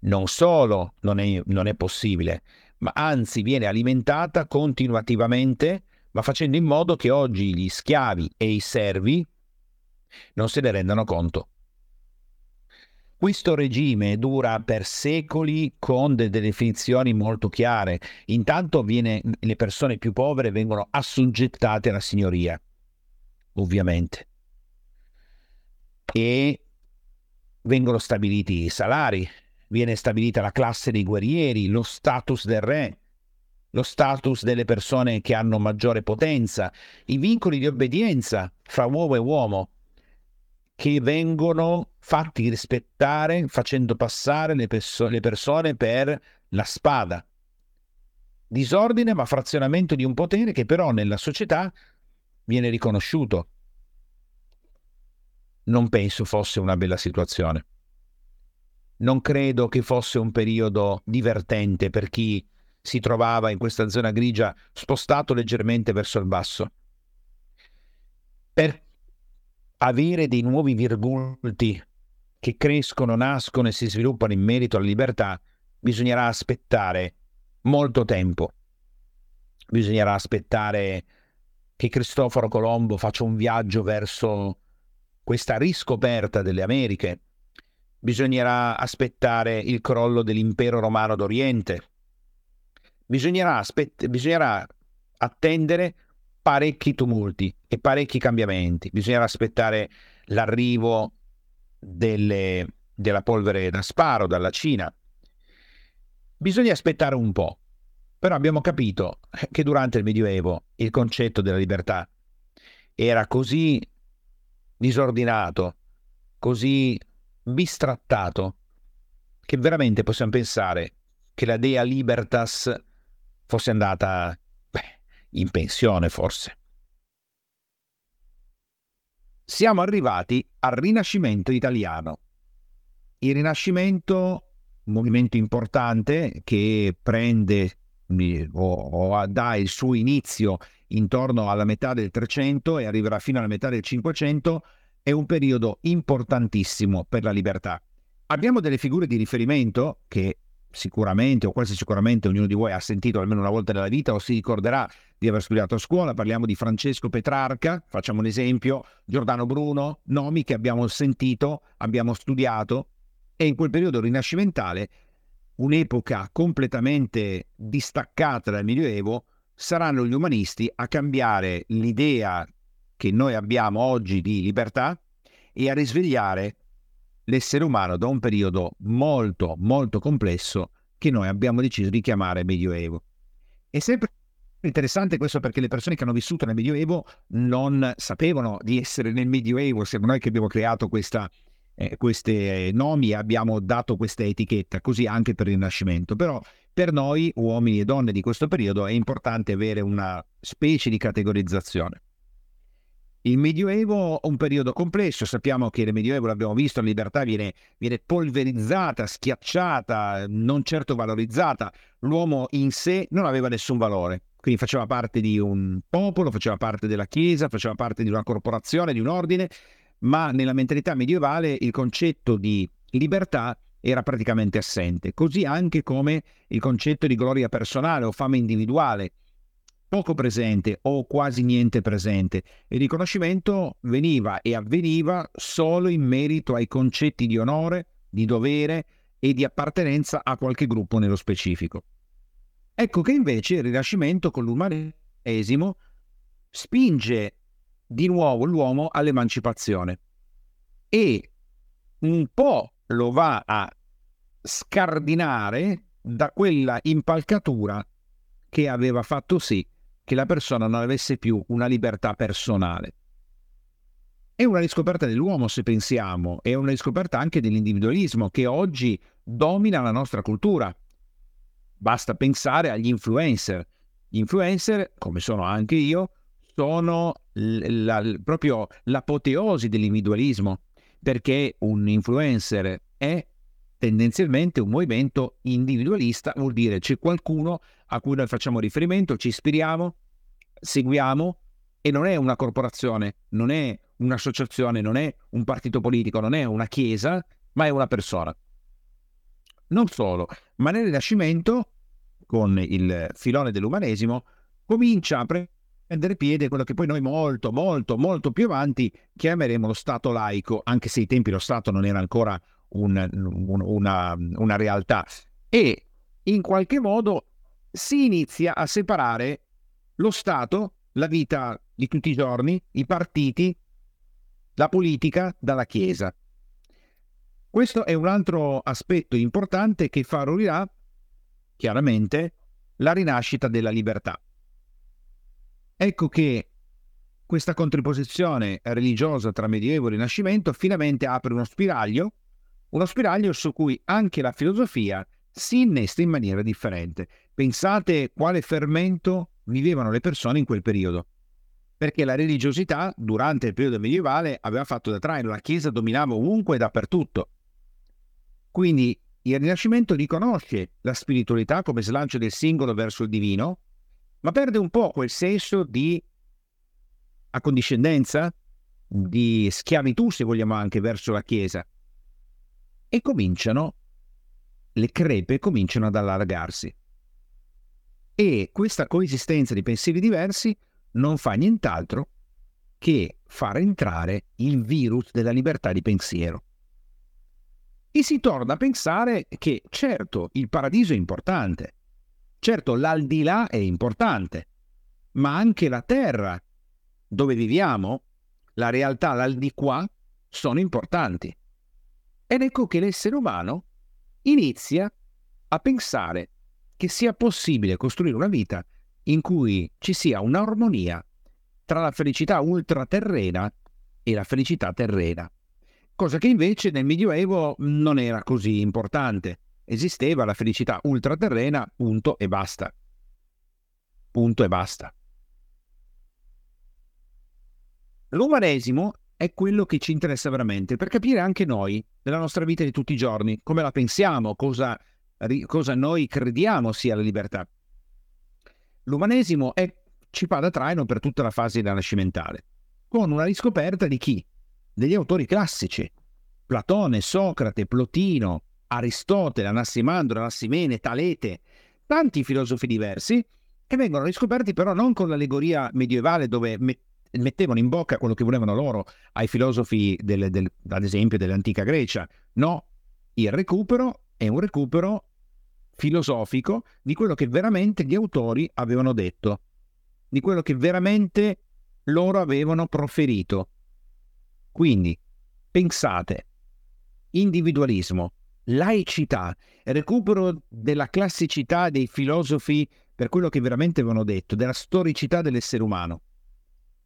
Non solo non è, non è possibile, ma anzi viene alimentata continuativamente, ma facendo in modo che oggi gli schiavi e i servi non se ne rendano conto. Questo regime dura per secoli con delle definizioni molto chiare. Intanto viene, le persone più povere vengono assoggettate alla signoria, ovviamente, e vengono stabiliti i salari, viene stabilita la classe dei guerrieri, lo status del re, lo status delle persone che hanno maggiore potenza, i vincoli di obbedienza fra uomo e uomo, che vengono fatti rispettare facendo passare le, perso- le persone per la spada. Disordine ma frazionamento di un potere che però nella società viene riconosciuto. Non penso fosse una bella situazione non credo che fosse un periodo divertente per chi si trovava in questa zona grigia spostato leggermente verso il basso. Per avere dei nuovi virgulti che crescono, nascono e si sviluppano in merito alla libertà, bisognerà aspettare molto tempo. Bisognerà aspettare che Cristoforo Colombo faccia un viaggio verso questa riscoperta delle Americhe, bisognerà aspettare il crollo dell'impero romano d'Oriente, bisognerà, aspett- bisognerà attendere parecchi tumulti e parecchi cambiamenti, bisognerà aspettare l'arrivo delle, della polvere da sparo dalla Cina. Bisogna aspettare un po', però abbiamo capito che durante il Medioevo il concetto della libertà era così disordinato, così bistrattato che veramente possiamo pensare che la dea Libertas fosse andata in pensione forse. Siamo arrivati al Rinascimento italiano. Il Rinascimento, un movimento importante che prende o, o dà il suo inizio intorno alla metà del 300 e arriverà fino alla metà del 500, è un periodo importantissimo per la libertà. Abbiamo delle figure di riferimento che sicuramente o quasi sicuramente ognuno di voi ha sentito almeno una volta nella vita o si ricorderà di aver studiato a scuola. Parliamo di Francesco Petrarca, facciamo un esempio, Giordano Bruno, nomi che abbiamo sentito, abbiamo studiato e in quel periodo rinascimentale, un'epoca completamente distaccata dal Medioevo, saranno gli umanisti a cambiare l'idea che noi abbiamo oggi di libertà e a risvegliare l'essere umano da un periodo molto, molto complesso che noi abbiamo deciso di chiamare Medioevo. È sempre interessante questo perché le persone che hanno vissuto nel Medioevo non sapevano di essere nel Medioevo, siamo noi che abbiamo creato questa, eh, questi nomi e abbiamo dato questa etichetta, così anche per il Rinascimento. Però per noi, uomini e donne di questo periodo, è importante avere una specie di categorizzazione. Il Medioevo è un periodo complesso, sappiamo che nel Medioevo, l'abbiamo visto, la libertà viene, viene, polverizzata, schiacciata, non certo valorizzata. L'uomo in sé non aveva nessun valore, quindi faceva parte di un popolo, faceva parte della Chiesa, faceva parte di una corporazione, di un ordine, ma nella mentalità medievale il concetto di libertà era praticamente assente, così anche come il concetto di gloria personale o fama individuale poco presente o quasi niente presente. Il riconoscimento veniva e avveniva solo in merito ai concetti di onore, di dovere e di appartenenza a qualche gruppo nello specifico. Ecco che invece il Rinascimento con l'umanesimo spinge di nuovo l'uomo all'emancipazione e un po' lo va a scardinare da quella impalcatura che aveva fatto sì che la persona non avesse più una libertà personale. È una riscoperta dell'uomo, se pensiamo, è una riscoperta anche dell'individualismo che oggi domina la nostra cultura. Basta pensare agli influencer. Gli influencer, come sono anche io, sono la, proprio l'apoteosi dell'individualismo, perché un influencer è tendenzialmente un movimento individualista, vuol dire c'è qualcuno a cui noi facciamo riferimento, ci ispiriamo, seguiamo e non è una corporazione, non è un'associazione, non è un partito politico, non è una chiesa, ma è una persona. Non solo, ma nel Rinascimento, con il filone dell'umanesimo, comincia a prendere piede quello che poi noi molto, molto, molto più avanti chiameremo lo Stato laico, anche se ai tempi lo Stato non era ancora un, un, una, una realtà. E in qualche modo si inizia a separare lo Stato, la vita di tutti i giorni, i partiti, la politica dalla Chiesa. Questo è un altro aspetto importante che favorirà chiaramente la rinascita della libertà. Ecco che questa contrapposizione religiosa tra Medioevo e Rinascimento finalmente apre uno spiraglio, uno spiraglio su cui anche la filosofia si innesta in maniera differente. Pensate quale fermento vivevano le persone in quel periodo. Perché la religiosità, durante il periodo medievale, aveva fatto da traino, la Chiesa dominava ovunque e dappertutto. Quindi il Rinascimento riconosce la spiritualità come slancio del singolo verso il divino, ma perde un po' quel senso di accondiscendenza, di schiavitù, se vogliamo anche, verso la Chiesa. E cominciano, le crepe cominciano ad allargarsi. E questa coesistenza di pensieri diversi non fa nient'altro che far entrare il virus della libertà di pensiero. E si torna a pensare che certo il paradiso è importante, certo l'aldilà è importante, ma anche la terra dove viviamo, la realtà, l'aldiquà, sono importanti. Ed ecco che l'essere umano inizia a pensare che sia possibile costruire una vita in cui ci sia un'armonia tra la felicità ultraterrena e la felicità terrena, cosa che invece nel Medioevo non era così importante. Esisteva la felicità ultraterrena, punto e basta. Punto e basta. L'umanesimo è quello che ci interessa veramente per capire anche noi, nella nostra vita di tutti i giorni, come la pensiamo, cosa cosa noi crediamo sia la libertà. L'umanesimo è, ci fa da traino per tutta la fase rinascimentale, con una riscoperta di chi? Degli autori classici. Platone, Socrate, Plotino, Aristotele, Anassimandro, Anassimene, Talete, tanti filosofi diversi che vengono riscoperti però non con l'allegoria medievale dove mettevano in bocca quello che volevano loro ai filosofi, del, del, ad esempio, dell'antica Grecia. No, il recupero è un recupero filosofico di quello che veramente gli autori avevano detto, di quello che veramente loro avevano proferito. Quindi, pensate, individualismo, laicità, recupero della classicità dei filosofi per quello che veramente avevano detto, della storicità dell'essere umano.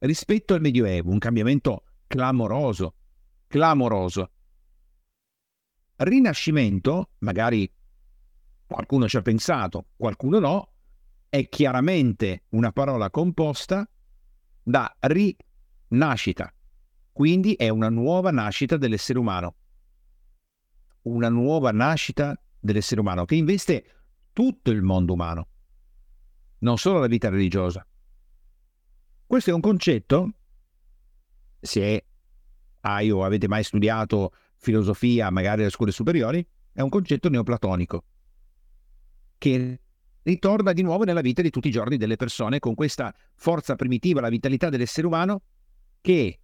Rispetto al Medioevo, un cambiamento clamoroso, clamoroso. Rinascimento, magari qualcuno ci ha pensato, qualcuno no, è chiaramente una parola composta da rinascita, quindi è una nuova nascita dell'essere umano, una nuova nascita dell'essere umano che investe tutto il mondo umano, non solo la vita religiosa. Questo è un concetto, se hai o avete mai studiato filosofia, magari alle scuole superiori, è un concetto neoplatonico che ritorna di nuovo nella vita di tutti i giorni delle persone con questa forza primitiva, la vitalità dell'essere umano che,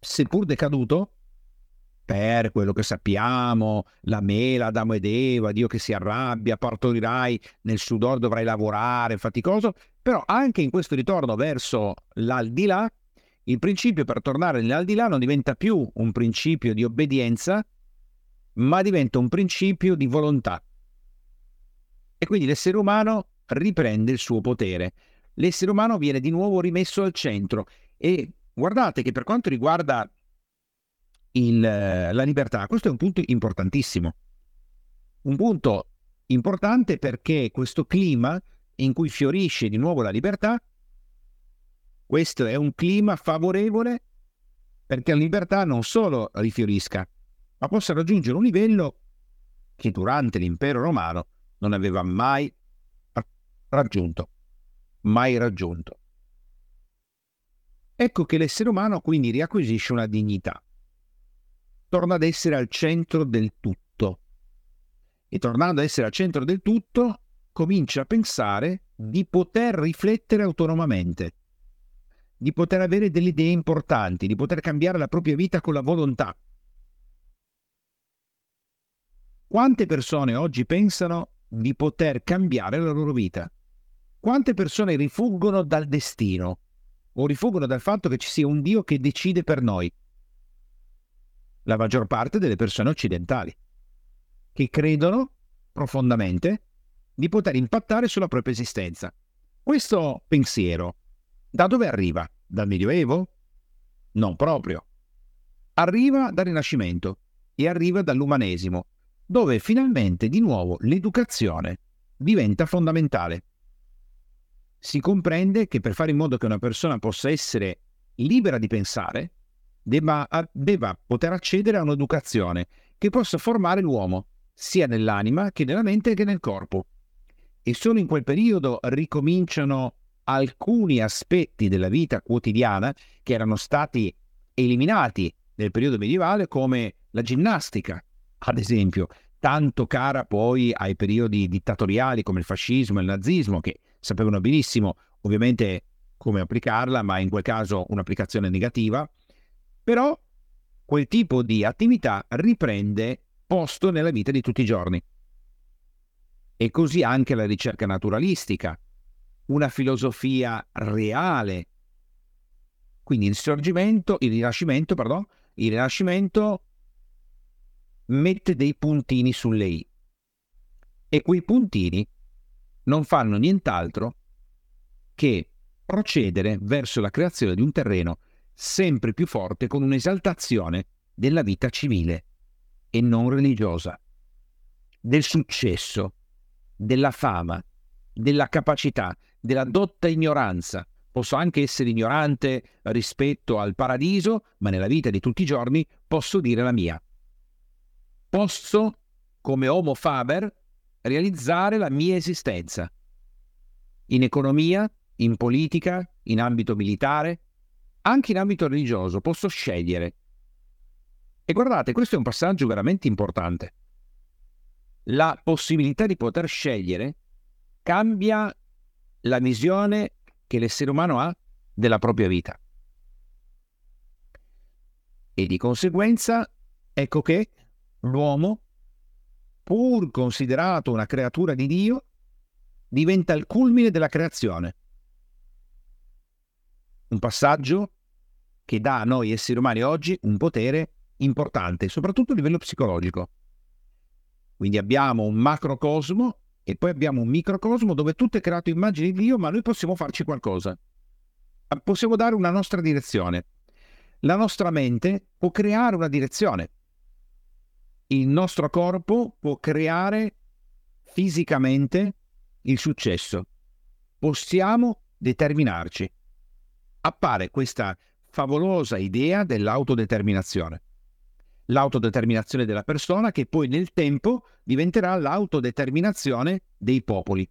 seppur decaduto, per quello che sappiamo, la mela, Adamo ed Eva, Dio che si arrabbia, partorirai, nel sudor dovrai lavorare, faticoso, però anche in questo ritorno verso l'aldilà, il principio per tornare nell'aldilà non diventa più un principio di obbedienza, ma diventa un principio di volontà. E quindi l'essere umano riprende il suo potere. L'essere umano viene di nuovo rimesso al centro. E guardate che per quanto riguarda il, la libertà, questo è un punto importantissimo. Un punto importante perché questo clima in cui fiorisce di nuovo la libertà, questo è un clima favorevole perché la libertà non solo rifiorisca, ma possa raggiungere un livello che durante l'impero romano non aveva mai raggiunto, mai raggiunto. Ecco che l'essere umano quindi riacquisisce una dignità, torna ad essere al centro del tutto e tornando ad essere al centro del tutto comincia a pensare di poter riflettere autonomamente, di poter avere delle idee importanti, di poter cambiare la propria vita con la volontà. Quante persone oggi pensano di poter cambiare la loro vita? Quante persone rifuggono dal destino o rifuggono dal fatto che ci sia un Dio che decide per noi? La maggior parte delle persone occidentali, che credono profondamente di poter impattare sulla propria esistenza. Questo pensiero da dove arriva? Dal Medioevo? Non proprio. Arriva dal Rinascimento e arriva dall'umanesimo, dove finalmente di nuovo l'educazione diventa fondamentale. Si comprende che per fare in modo che una persona possa essere libera di pensare, debba, debba poter accedere a un'educazione che possa formare l'uomo, sia nell'anima che nella mente che nel corpo. E solo in quel periodo ricominciano alcuni aspetti della vita quotidiana che erano stati eliminati nel periodo medievale come la ginnastica, ad esempio, tanto cara poi ai periodi dittatoriali come il fascismo e il nazismo, che sapevano benissimo ovviamente come applicarla, ma in quel caso un'applicazione negativa, però quel tipo di attività riprende posto nella vita di tutti i giorni. E così anche la ricerca naturalistica, una filosofia reale. Quindi il sorgimento, il rinascimento, pardon, il rinascimento mette dei puntini sulle i. E quei puntini non fanno nient'altro che procedere verso la creazione di un terreno sempre più forte con un'esaltazione della vita civile e non religiosa, del successo, della fama, della capacità, della dotta ignoranza. Posso anche essere ignorante rispetto al paradiso, ma nella vita di tutti i giorni posso dire la mia posso, come Homo Faber, realizzare la mia esistenza. In economia, in politica, in ambito militare, anche in ambito religioso, posso scegliere. E guardate, questo è un passaggio veramente importante. La possibilità di poter scegliere cambia la visione che l'essere umano ha della propria vita. E di conseguenza, ecco che l'uomo, pur considerato una creatura di Dio, diventa il culmine della creazione. Un passaggio che dà a noi esseri umani oggi un potere importante, soprattutto a livello psicologico. Quindi abbiamo un macrocosmo e poi abbiamo un microcosmo dove tutto è creato immagine di Dio, ma noi possiamo farci qualcosa. Possiamo dare una nostra direzione. La nostra mente può creare una direzione il nostro corpo può creare fisicamente il successo. Possiamo determinarci. Appare questa favolosa idea dell'autodeterminazione. L'autodeterminazione della persona che poi nel tempo diventerà l'autodeterminazione dei popoli.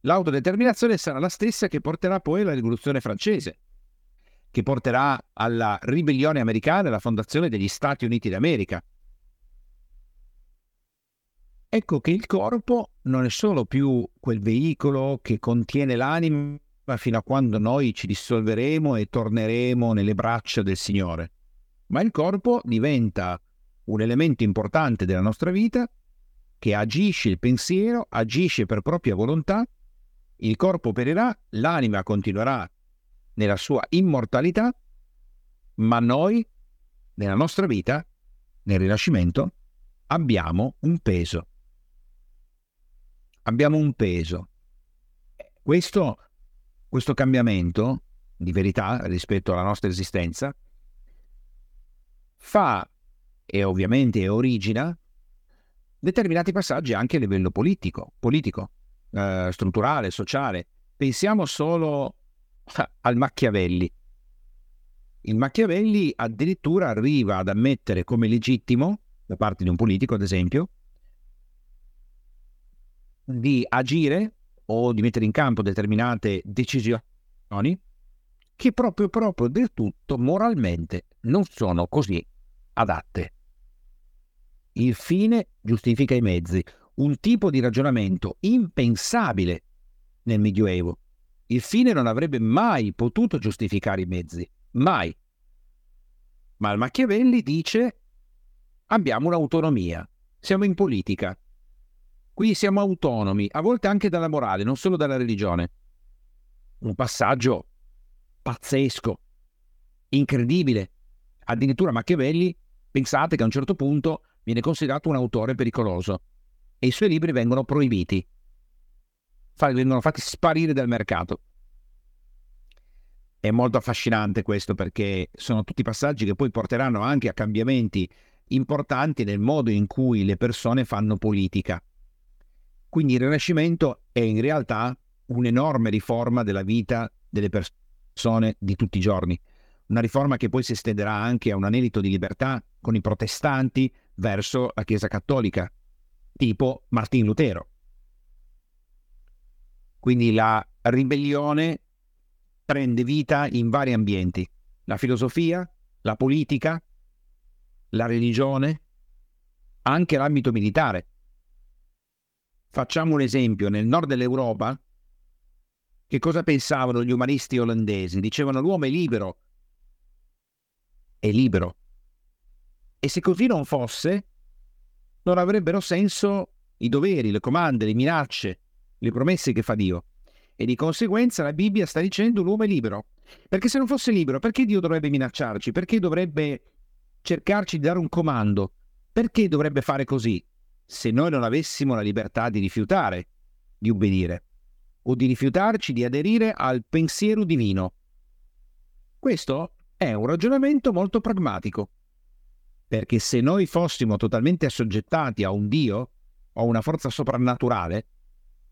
L'autodeterminazione sarà la stessa che porterà poi alla rivoluzione francese, che porterà alla ribellione americana e alla fondazione degli Stati Uniti d'America. ecco che il corpo non è solo più quel veicolo che contiene l'anima fino a quando noi ci dissolveremo e torneremo nelle braccia del Signore, ma il corpo diventa un elemento importante della nostra vita che agisce il pensiero, agisce per propria volontà, il corpo perirà, l'anima continuerà nella sua immortalità, ma noi, nella nostra vita, nel Rinascimento, abbiamo un peso. Abbiamo un peso. Questo, questo cambiamento di verità rispetto alla nostra esistenza fa e ovviamente origina determinati passaggi anche a livello politico, politico eh, strutturale, sociale. Pensiamo solo al Machiavelli. Il Machiavelli addirittura arriva ad ammettere come legittimo, da parte di un politico ad esempio, di agire o di mettere in campo determinate decisioni che proprio, proprio del tutto moralmente non sono così adatte. Il fine giustifica i mezzi, un tipo di ragionamento impensabile nel Medioevo. Il fine non avrebbe mai potuto giustificare i mezzi, mai. Ma il Machiavelli dice abbiamo un'autonomia, siamo in politica. Qui siamo autonomi, a volte anche dalla morale, non solo dalla religione. Un passaggio pazzesco, incredibile. Addirittura Machiavelli, pensate che a un certo punto viene considerato un autore pericoloso e i suoi libri vengono proibiti, vengono fatti sparire dal mercato. È molto affascinante questo perché sono tutti passaggi che poi porteranno anche a cambiamenti importanti nel modo in cui le persone fanno politica. Quindi il Rinascimento è in realtà un'enorme riforma della vita delle persone di tutti i giorni. Una riforma che poi si estenderà anche a un anelito di libertà con i protestanti, verso la Chiesa Cattolica, tipo Martin Lutero. Quindi la ribellione prende vita in vari ambienti, la filosofia, la politica, la religione, anche l'ambito militare. Facciamo un esempio, nel nord dell'Europa, che cosa pensavano gli umanisti olandesi? Dicevano l'uomo è libero, è libero, e se così non fosse, non avrebbero senso i doveri, le comande, le minacce, le promesse che fa Dio. E di conseguenza la Bibbia sta dicendo l'uomo è libero. Perché se non fosse libero, perché Dio dovrebbe minacciarci? Perché dovrebbe cercarci di dare un comando? Perché dovrebbe fare così? Se noi non avessimo la libertà di rifiutare di ubbidire o di rifiutarci di aderire al pensiero divino. Questo è un ragionamento molto pragmatico perché se noi fossimo totalmente assoggettati a un Dio o a una forza soprannaturale,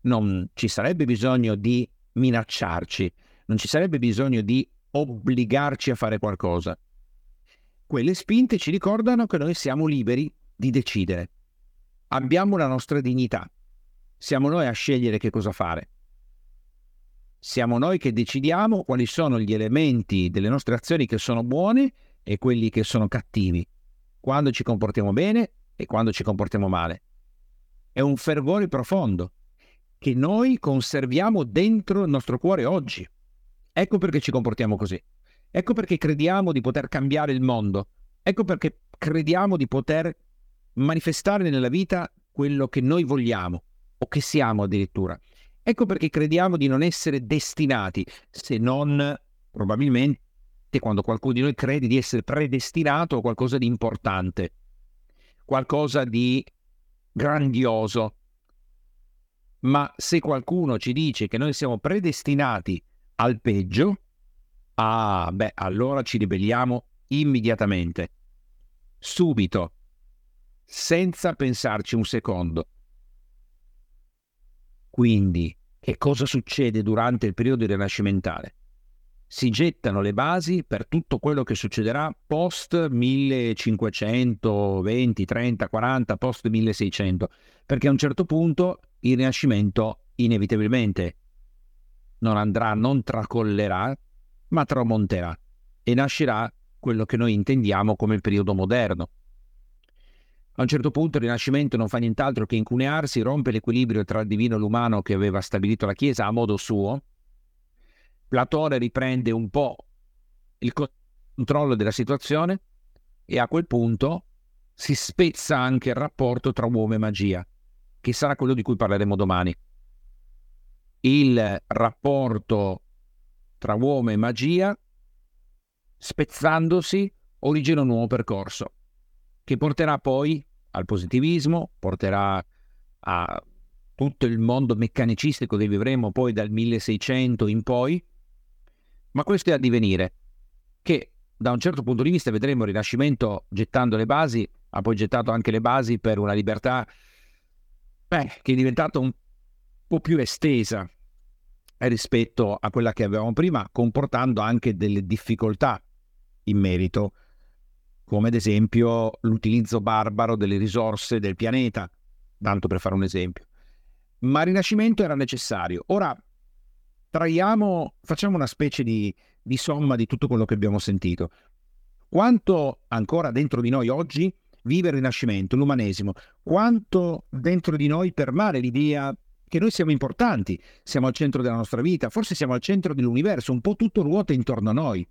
non ci sarebbe bisogno di minacciarci, non ci sarebbe bisogno di obbligarci a fare qualcosa. Quelle spinte ci ricordano che noi siamo liberi di decidere. Abbiamo la nostra dignità. Siamo noi a scegliere che cosa fare. Siamo noi che decidiamo quali sono gli elementi delle nostre azioni che sono buone e quelli che sono cattivi quando ci comportiamo bene e quando ci comportiamo male. È un fervore profondo che noi conserviamo dentro il nostro cuore oggi. Ecco perché ci comportiamo così. Ecco perché crediamo di poter cambiare il mondo. Ecco perché crediamo di poter manifestare nella vita quello che noi vogliamo o che siamo addirittura. Ecco perché crediamo di non essere destinati, se non probabilmente quando qualcuno di noi crede di essere predestinato a qualcosa di importante, qualcosa di grandioso. Ma se qualcuno ci dice che noi siamo predestinati al peggio, ah, beh, allora ci ribelliamo immediatamente, subito, senza pensarci un secondo. Quindi, che cosa succede durante il periodo rinascimentale? si gettano le basi per tutto quello che succederà post 1520, 30, 40, post 1600, perché a un certo punto il Rinascimento inevitabilmente non andrà, non tracollerà, ma tramonterà e nascerà quello che noi intendiamo come il periodo moderno. A un certo punto il Rinascimento non fa nient'altro che incunearsi, rompe l'equilibrio tra il divino e l'umano che aveva stabilito la Chiesa a modo suo. Platone riprende un po' il controllo della situazione e a quel punto si spezza anche il rapporto tra uomo e magia, che sarà quello di cui parleremo domani. Il rapporto tra uomo e magia, spezzandosi, origina un nuovo percorso, che porterà poi al positivismo, porterà a tutto il mondo meccanicistico che vivremo poi dal 1600 in poi, ma questo è a divenire, che da un certo punto di vista vedremo il Rinascimento gettando le basi ha poi gettato anche le basi per una libertà beh, che è diventata un po' più estesa rispetto a quella che avevamo prima, comportando anche delle difficoltà in merito, come ad esempio l'utilizzo barbaro delle risorse del pianeta, tanto per fare un esempio. Ma il Rinascimento era necessario. Ora traiamo, facciamo una specie di, di somma di tutto quello che abbiamo sentito. Quanto ancora dentro di noi oggi vive il Rinascimento, l'umanesimo, quanto dentro di noi permane l'idea che noi siamo importanti, siamo al centro della nostra vita, forse siamo al centro dell'universo, un po' tutto ruota intorno a noi.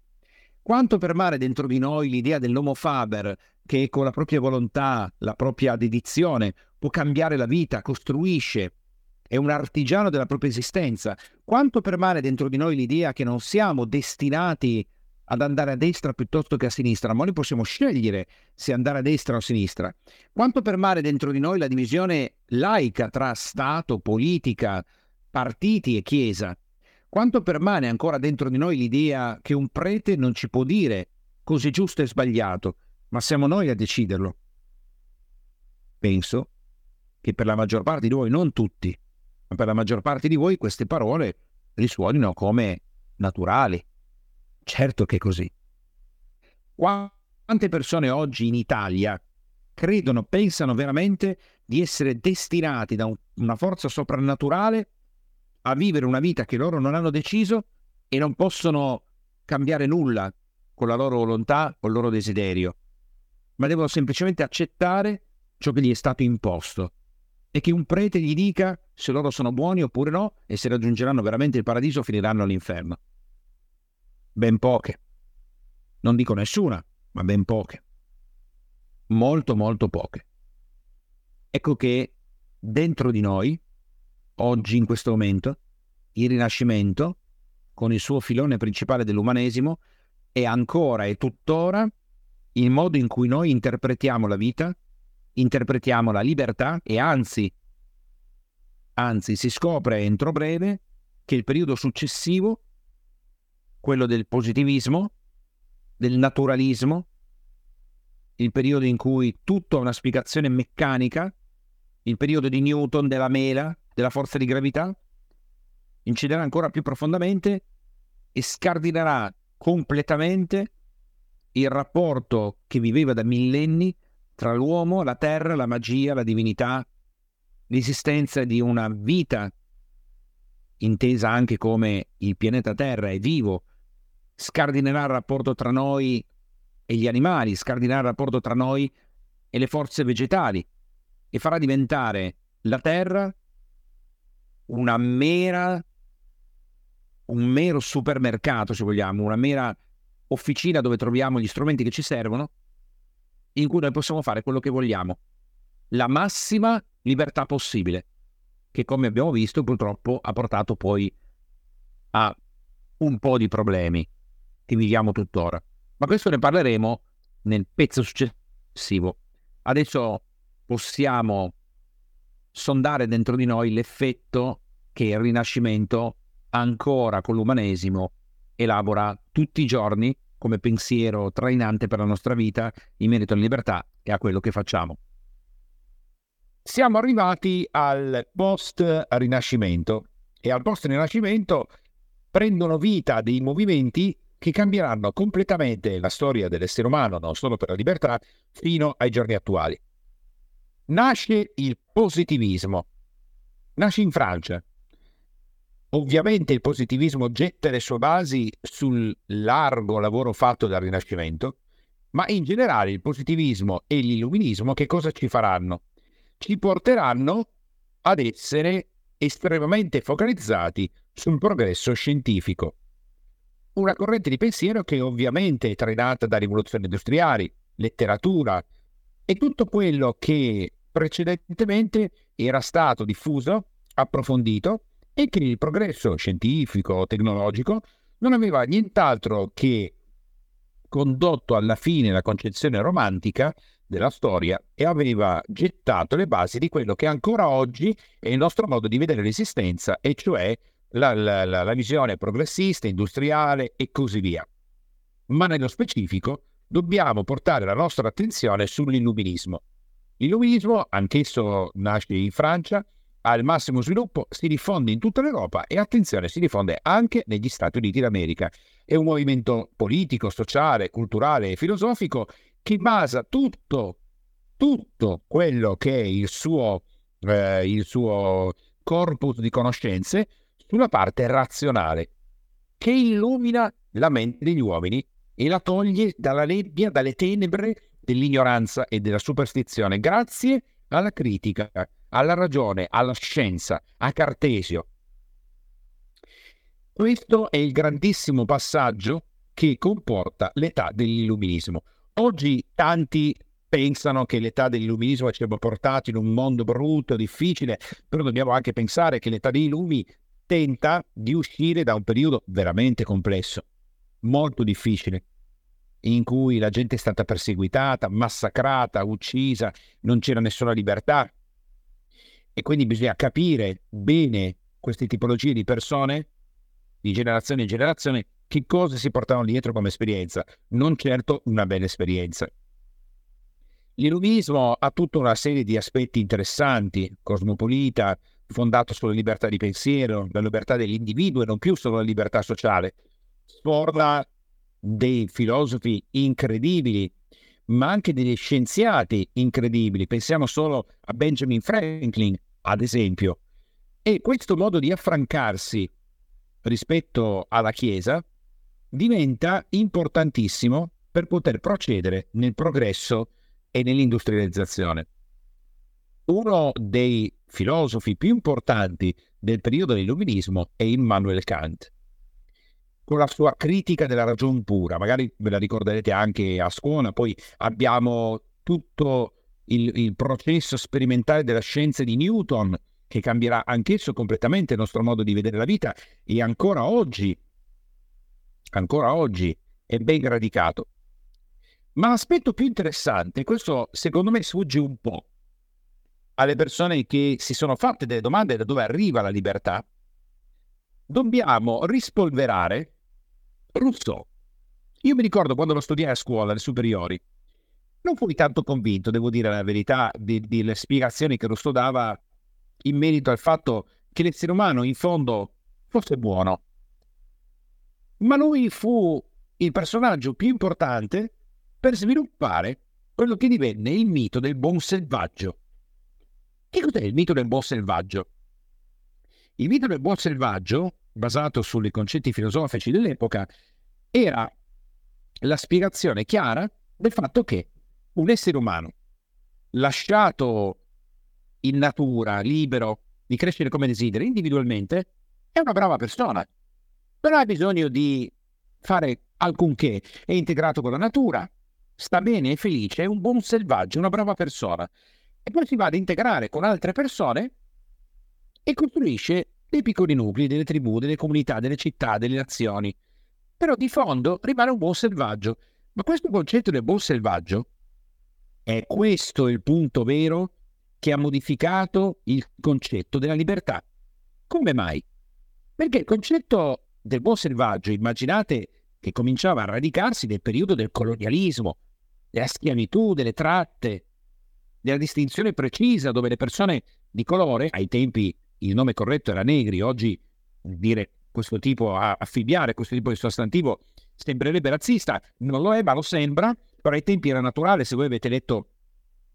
Quanto permane dentro di noi l'idea dell'homo faber che con la propria volontà, la propria dedizione può cambiare la vita, costruisce, è un artigiano della propria esistenza. Quanto permane dentro di noi l'idea che non siamo destinati ad andare a destra piuttosto che a sinistra, ma noi possiamo scegliere se andare a destra o a sinistra. Quanto permane dentro di noi la divisione laica tra Stato, politica, partiti e Chiesa? Quanto permane ancora dentro di noi l'idea che un prete non ci può dire così giusto e sbagliato, ma siamo noi a deciderlo? Penso che per la maggior parte di voi, non tutti, ma per la maggior parte di voi queste parole risuonino come naturali, Certo che è così. Quante persone oggi in Italia credono, pensano veramente di essere destinati da un, una forza soprannaturale a vivere una vita che loro non hanno deciso e non possono cambiare nulla con la loro volontà o il loro desiderio, ma devono semplicemente accettare ciò che gli è stato imposto e che un prete gli dica se loro sono buoni oppure no e se raggiungeranno veramente il paradiso o finiranno all'inferno. Ben poche. Non dico nessuna, ma ben poche. Molto, molto poche. Ecco che dentro di noi, oggi in questo momento, il Rinascimento, con il suo filone principale dell'umanesimo, è ancora e tuttora il modo in cui noi interpretiamo la vita, interpretiamo la libertà e anzi, anzi si scopre entro breve che il periodo successivo quello del positivismo, del naturalismo, il periodo in cui tutto ha una spiegazione meccanica, il periodo di Newton, della mela, della forza di gravità, inciderà ancora più profondamente e scardinerà completamente il rapporto che viveva da millenni tra l'uomo, la terra, la magia, la divinità, l'esistenza di una vita intesa anche come il pianeta Terra è vivo, scardinerà il rapporto tra noi e gli animali, scardinerà il rapporto tra noi e le forze vegetali e farà diventare la Terra una mera, un mero supermercato, se vogliamo, una mera officina dove troviamo gli strumenti che ci servono, in cui noi possiamo fare quello che vogliamo. La massima libertà possibile, che come abbiamo visto purtroppo ha portato poi a un po' di problemi che viviamo tuttora. Ma questo ne parleremo nel pezzo successivo. Adesso possiamo sondare dentro di noi l'effetto che il Rinascimento ancora con l'umanesimo elabora tutti i giorni come pensiero trainante per la nostra vita in merito alla libertà e a quello che facciamo. Siamo arrivati al post-rinascimento e al post-rinascimento prendono vita dei movimenti che cambieranno completamente la storia dell'essere umano, non solo per la libertà, fino ai giorni attuali. Nasce il positivismo. Nasce in Francia. Ovviamente il positivismo getta le sue basi sul largo lavoro fatto dal Rinascimento, Ma in generale il positivismo e l'illuminismo che cosa ci faranno? Ci porteranno ad essere estremamente focalizzati sul progresso scientifico. Una corrente di pensiero che ovviamente è trainata da rivoluzioni industriali, letteratura e tutto quello che precedentemente era stato diffuso, approfondito e che il progresso scientifico, tecnologico non aveva nient'altro che condotto alla fine la concezione romantica della storia e aveva gettato le basi di quello che ancora oggi è il nostro modo di vedere l'esistenza, e cioè la, la, la, la visione progressista, industriale e così via. Ma nello specifico dobbiamo portare la nostra attenzione sull'illuminismo. L'illuminismo, anch'esso nasce in Francia, ha il massimo sviluppo, si diffonde in tutta l'Europa e attenzione, si diffonde anche negli Stati Uniti d'America. È un movimento politico, sociale, culturale e filosofico che basa tutto, tutto quello che è il suo, eh, il suo corpus di conoscenze sulla parte razionale, che illumina la mente degli uomini e la toglie dalla nebbia, dalle tenebre dell'ignoranza e della superstizione, grazie alla critica, alla ragione, alla scienza, a Cartesio. Questo è il grandissimo passaggio che comporta l'età dell'illuminismo. Oggi tanti pensano che l'età dell'illuminismo ci abbia portato in un mondo brutto, difficile, però dobbiamo anche pensare che l'età dei lumi tenta di uscire da un periodo veramente complesso, molto difficile, in cui la gente è stata perseguitata, massacrata, uccisa, non c'era nessuna libertà. E quindi bisogna capire bene queste tipologie di persone, di generazione in generazione, che cosa si portavano dietro come esperienza, non certo una bella esperienza. L'illuminismo ha tutta una serie di aspetti interessanti, cosmopolita, fondato sulla libertà di pensiero, la libertà dell'individuo e non più solo la libertà sociale. Sforna dei filosofi incredibili, ma anche degli scienziati incredibili. Pensiamo solo a Benjamin Franklin, ad esempio. E questo modo di affrancarsi rispetto alla Chiesa diventa importantissimo per poter procedere nel progresso e nell'industrializzazione. Uno dei filosofi più importanti del periodo dell'illuminismo è Immanuel Kant, con la sua critica della ragion pura, magari ve la ricorderete anche a scuola, poi abbiamo tutto il, il processo sperimentale della scienza di Newton, che cambierà anch'esso completamente il nostro modo di vedere la vita. E ancora oggi, ancora oggi è ben radicato. Ma l'aspetto più interessante, questo secondo me sfugge un po' alle persone che si sono fatte delle domande da dove arriva la libertà, dobbiamo rispolverare Rousseau. Io mi ricordo quando lo studiai a scuola, alle superiori, non fui tanto convinto, devo dire la verità, delle spiegazioni che Rousseau dava in merito al fatto che l'essere umano in fondo fosse buono. Ma lui fu il personaggio più importante per sviluppare quello che divenne il mito del buon selvaggio. Che cos'è il mito del buon selvaggio? Il mito del buon selvaggio, basato sui concetti filosofici dell'epoca, era la spiegazione chiara del fatto che un essere umano lasciato in natura, libero di crescere come desidera individualmente, è una brava persona. Non ha bisogno di fare alcunché, è integrato con la natura, sta bene, è felice, è un buon selvaggio, una brava persona. E poi si va ad integrare con altre persone e costruisce dei piccoli nuclei, delle tribù, delle comunità, delle città, delle nazioni. Però di fondo rimane un buon selvaggio. Ma questo concetto del buon selvaggio è questo il punto vero che ha modificato il concetto della libertà. Come mai? Perché il concetto del buon selvaggio, immaginate che cominciava a radicarsi nel periodo del colonialismo, della schiavitù, delle tratte, della distinzione precisa dove le persone di colore, ai tempi il nome corretto era negri, oggi dire questo tipo, affibbiare questo tipo di sostantivo sembrerebbe razzista, non lo è, ma lo sembra, però ai tempi era naturale, se voi avete letto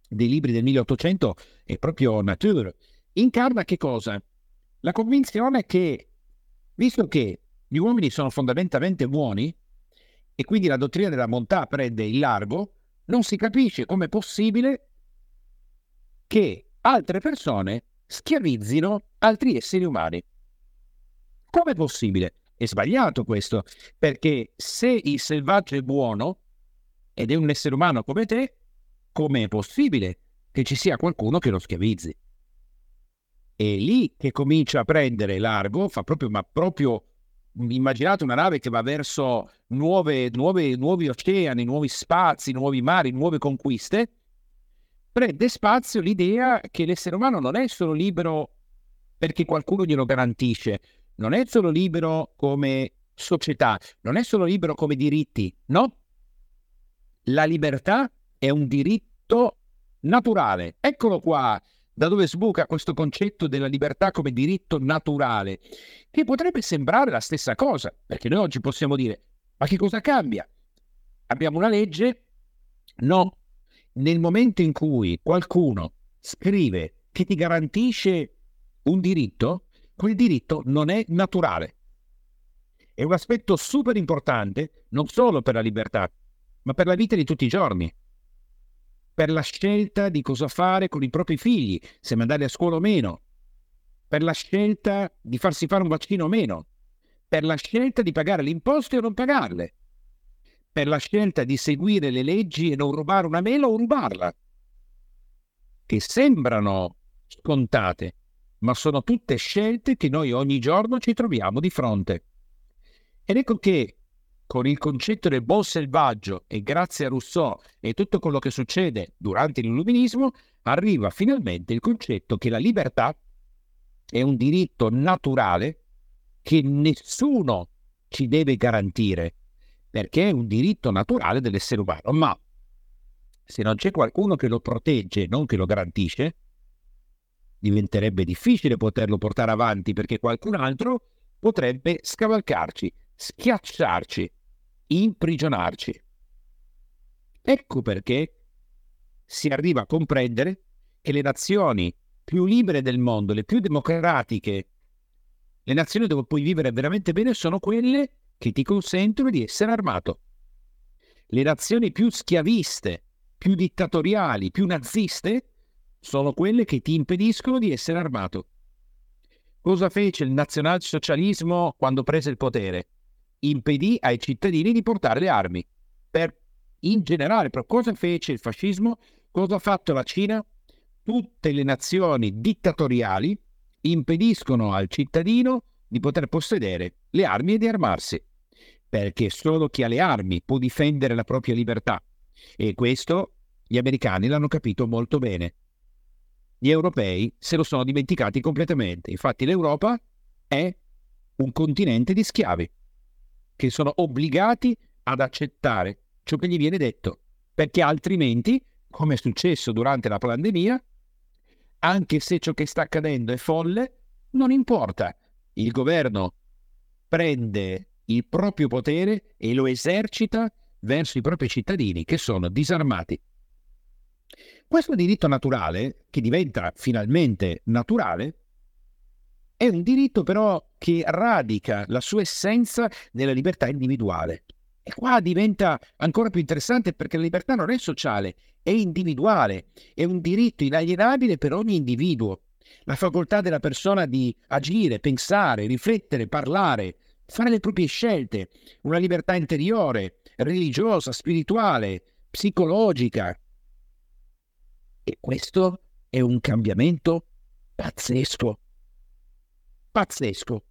dei libri del 1800, è proprio nature. Incarna che cosa? La convinzione che, visto che gli uomini sono fondamentalmente buoni, e quindi la dottrina della bontà prende il largo, non si capisce come è possibile che altre persone schiavizzino altri esseri umani. Come è possibile? È sbagliato questo, perché se il selvaggio è buono ed è un essere umano come te, come è possibile che ci sia qualcuno che lo schiavizzi? È lì che comincia a prendere largo, fa proprio, ma proprio immaginate una nave che va verso nuove, nuove, nuovi oceani, nuovi spazi, nuovi mari, nuove conquiste, prende spazio l'idea che l'essere umano non è solo libero perché qualcuno glielo garantisce, non è solo libero come società, non è solo libero come diritti, no. La libertà è un diritto naturale. Eccolo qua, da dove sbuca questo concetto della libertà come diritto naturale, che potrebbe sembrare la stessa cosa, perché noi oggi possiamo dire, ma che cosa cambia? Abbiamo una legge? No. Nel momento in cui qualcuno scrive che ti garantisce un diritto, quel diritto non è naturale. È un aspetto super importante non solo per la libertà, ma per la vita di tutti i giorni. Per la scelta di cosa fare con i propri figli, se mandarli a scuola o meno, per la scelta di farsi fare un vaccino o meno, per la scelta di pagare le imposte o non pagarle, per la scelta di seguire le leggi e non rubare una mela o rubarla, che sembrano scontate, ma sono tutte scelte che noi ogni giorno ci troviamo di fronte. Ed ecco che con il concetto del buon selvaggio e grazie a Rousseau e tutto quello che succede durante l'illuminismo, arriva finalmente il concetto che la libertà è un diritto naturale che nessuno ci deve garantire, perché è un diritto naturale dell'essere umano. Ma se non c'è qualcuno che lo protegge, non che lo garantisce, diventerebbe difficile poterlo portare avanti perché qualcun altro potrebbe scavalcarci, schiacciarci imprigionarci. Ecco perché si arriva a comprendere che le nazioni più libere del mondo, le più democratiche, le nazioni dove puoi vivere veramente bene sono quelle che ti consentono di essere armato. Le nazioni più schiaviste, più dittatoriali, più naziste sono quelle che ti impediscono di essere armato. Cosa fece il nazionalsocialismo quando prese il potere? impedì ai cittadini di portare le armi. Per, in generale, però cosa fece il fascismo? Cosa ha fatto la Cina? Tutte le nazioni dittatoriali impediscono al cittadino di poter possedere le armi e di armarsi, perché solo chi ha le armi può difendere la propria libertà. E questo gli americani l'hanno capito molto bene. Gli europei se lo sono dimenticati completamente. Infatti l'Europa è un continente di schiavi che sono obbligati ad accettare ciò che gli viene detto, perché altrimenti, come è successo durante la pandemia, anche se ciò che sta accadendo è folle, non importa. Il governo prende il proprio potere e lo esercita verso i propri cittadini che sono disarmati. Questo diritto naturale, che diventa finalmente naturale, è un diritto però che radica la sua essenza nella libertà individuale. E qua diventa ancora più interessante perché la libertà non è sociale, è individuale, è un diritto inalienabile per ogni individuo. La facoltà della persona di agire, pensare, riflettere, parlare, fare le proprie scelte, una libertà interiore, religiosa, spirituale, psicologica. E questo è un cambiamento pazzesco pazzesco.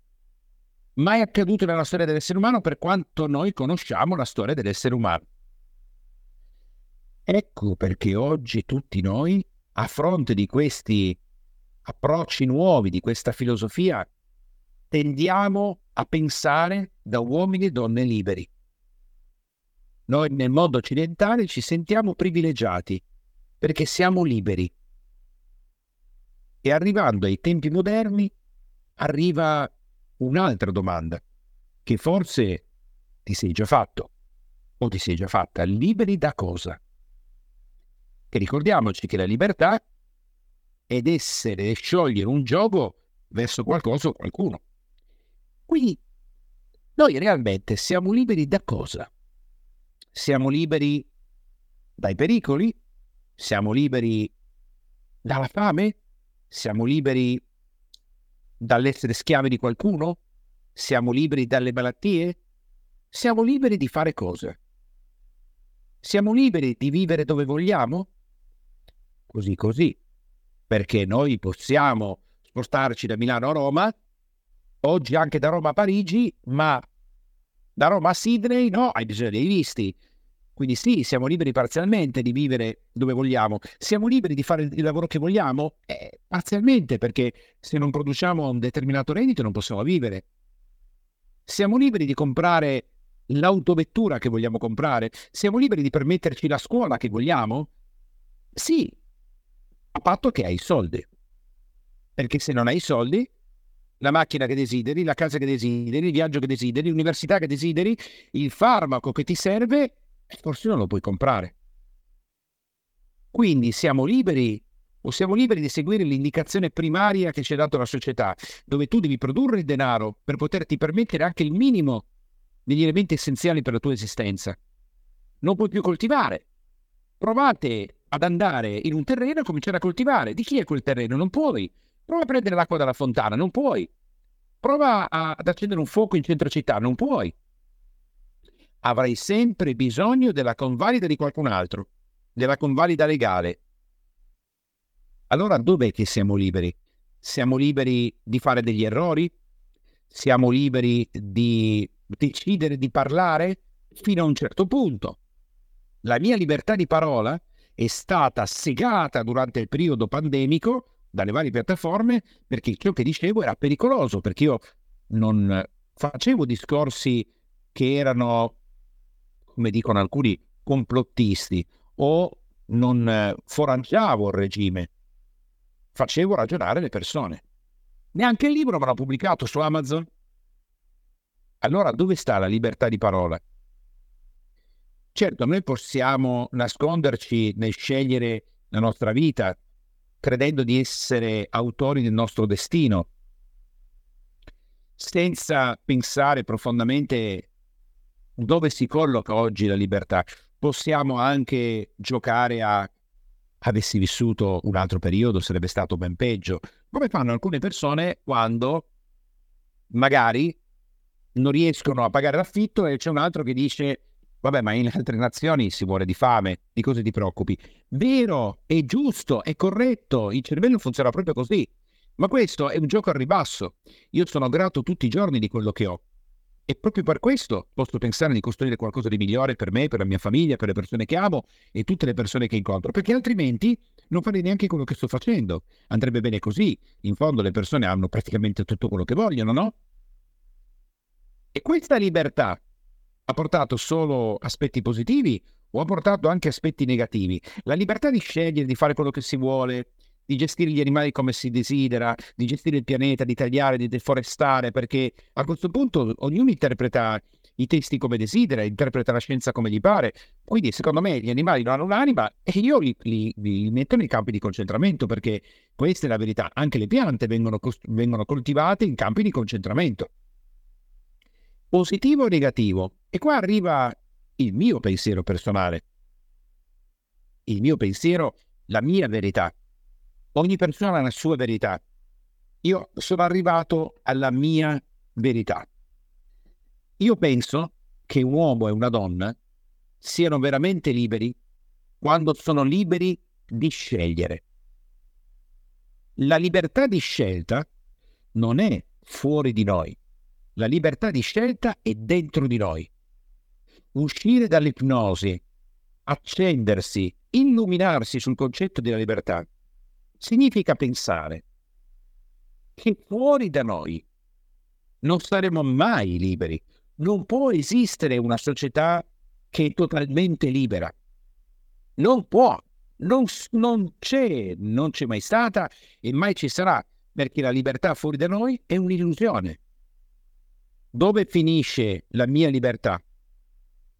Mai accaduto nella storia dell'essere umano per quanto noi conosciamo la storia dell'essere umano. Ecco perché oggi tutti noi, a fronte di questi approcci nuovi, di questa filosofia, tendiamo a pensare da uomini e donne liberi. Noi nel mondo occidentale ci sentiamo privilegiati perché siamo liberi. E arrivando ai tempi moderni arriva un'altra domanda che forse ti sei già fatto o ti sei già fatta. Liberi da cosa? Che ricordiamoci che la libertà è essere e sciogliere un gioco verso qualcosa o qualcuno. Quindi noi realmente siamo liberi da cosa? siamo liberi dai pericoli, siamo liberi dalla fame, siamo liberi dall'essere schiavi di qualcuno, siamo liberi dalle malattie, siamo liberi di fare cose. Siamo liberi di vivere dove vogliamo? Così così, perché noi possiamo spostarci da Milano a Roma, oggi anche da Roma a Parigi, ma da Roma a Sydney no, hai bisogno dei visti. Quindi sì, siamo liberi parzialmente di vivere dove vogliamo, siamo liberi di fare il lavoro che vogliamo? Eh, parzialmente, perché se non produciamo un determinato reddito non possiamo vivere. Siamo liberi di comprare l'autovettura che vogliamo comprare? Siamo liberi di permetterci la scuola che vogliamo? Sì, a patto che hai i soldi. Perché se non hai i soldi, la macchina che desideri, la casa che desideri, il viaggio che desideri, l'università che desideri, il farmaco che ti serve, forse non lo puoi comprare. Quindi siamo liberi o siamo liberi di seguire l'indicazione primaria che ci ha dato la società, dove tu devi produrre il denaro per poterti permettere anche il minimo degli elementi essenziali per la tua esistenza. Non puoi più coltivare. Provate ad andare in un terreno e cominciare a coltivare. Di chi è quel terreno? Non puoi. Prova a prendere l'acqua dalla fontana, non puoi. Prova a, ad accendere un fuoco in centro città, non puoi. Avrai sempre bisogno della convalida di qualcun altro, della convalida legale. Allora dov'è che siamo liberi? Siamo liberi di fare degli errori? Siamo liberi di decidere di parlare fino a un certo punto. La mia libertà di parola è stata segata durante il periodo pandemico dalle varie piattaforme perché ciò che dicevo era pericoloso, perché io non facevo discorsi che erano, come dicono alcuni, complottisti o non foraggiavo il regime, facevo ragionare le persone. Neanche il libro me l'ha pubblicato su Amazon. Allora dove sta la libertà di parola? Certo, noi possiamo nasconderci nel scegliere la nostra vita, credendo di essere autori del nostro destino, senza pensare profondamente dove si colloca oggi la libertà. Possiamo anche giocare a avessi vissuto un altro periodo sarebbe stato ben peggio, come fanno alcune persone quando magari non riescono a pagare l'affitto e c'è un altro che dice vabbè ma in altre nazioni si muore di fame, di cosa ti preoccupi? Vero, è giusto, è corretto, il cervello funziona proprio così, ma questo è un gioco al ribasso. Io sono grato tutti i giorni di quello che ho e proprio per questo posso pensare di costruire qualcosa di migliore per me, per la mia famiglia, per le persone che amo e tutte le persone che incontro, perché altrimenti non farei neanche quello che sto facendo. Andrebbe bene così. In fondo le persone hanno praticamente tutto quello che vogliono, no? E questa libertà ha portato solo aspetti positivi o ha portato anche aspetti negativi? La libertà di scegliere, di fare quello che si vuole, di gestire gli animali come si desidera, di gestire il pianeta, di tagliare, di deforestare, perché a questo punto ognuno interpreta i testi come desidera, interpreta la scienza come gli pare. Quindi, secondo me, gli animali non hanno un'anima e io li, li, li metto nei campi di concentramento perché questa è la verità. Anche le piante vengono, vengono coltivate in campi di concentramento positivo o negativo. E qua arriva il mio pensiero personale, il mio pensiero, la mia verità. Ogni persona ha la sua verità. Io sono arrivato alla mia verità. Io penso che un uomo e una donna siano veramente liberi quando sono liberi di scegliere. La libertà di scelta non è fuori di noi, la libertà di scelta è dentro di noi. Uscire dall'ipnosi, accendersi, illuminarsi sul concetto della libertà, significa pensare che fuori da noi non saremo mai liberi. Non può esistere una società che è totalmente libera. Non può, non, non c'è, non c'è mai stata e mai ci sarà, perché la libertà fuori da noi è un'illusione dove finisce la mia libertà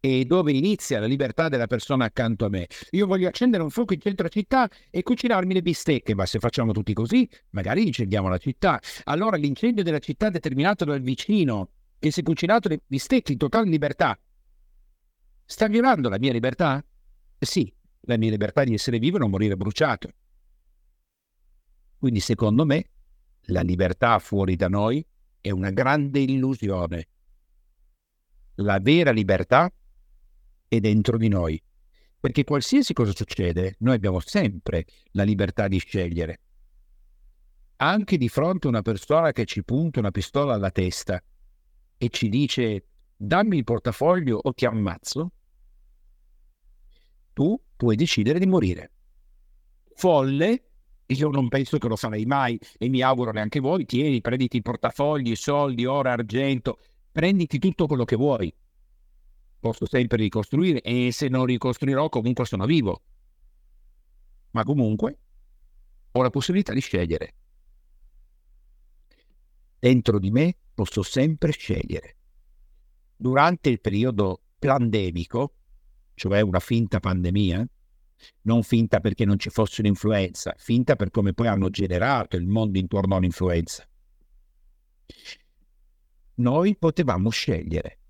e dove inizia la libertà della persona accanto a me. Io voglio accendere un fuoco in centro città e cucinarmi le bistecche, ma se facciamo tutti così, magari incendiamo la città. Allora l'incendio della città determinato dal vicino che si è cucinato le bistecche in totale libertà. sta violando la mia libertà? Sì, la mia libertà di essere vivo e non morire bruciato. Quindi secondo me la libertà fuori da noi è una grande illusione. La vera libertà è dentro di noi. Perché qualsiasi cosa succede, noi abbiamo sempre la libertà di scegliere. Anche di fronte a una persona che ci punta una pistola alla testa e ci dice dammi il portafoglio o ti ammazzo, tu puoi decidere di morire. Folle, io non penso che lo farei mai e mi auguro neanche voi, tieni, prenditi i portafogli, soldi, oro, argento, prenditi tutto quello che vuoi. Posso sempre ricostruire e se non ricostruirò comunque sono vivo. Ma comunque ho la possibilità di scegliere. Dentro di me posso sempre scegliere. Durante il periodo pandemico, cioè una finta pandemia, non finta perché non ci fosse un'influenza, finta per come poi hanno generato il mondo intorno all'influenza. Noi potevamo scegliere.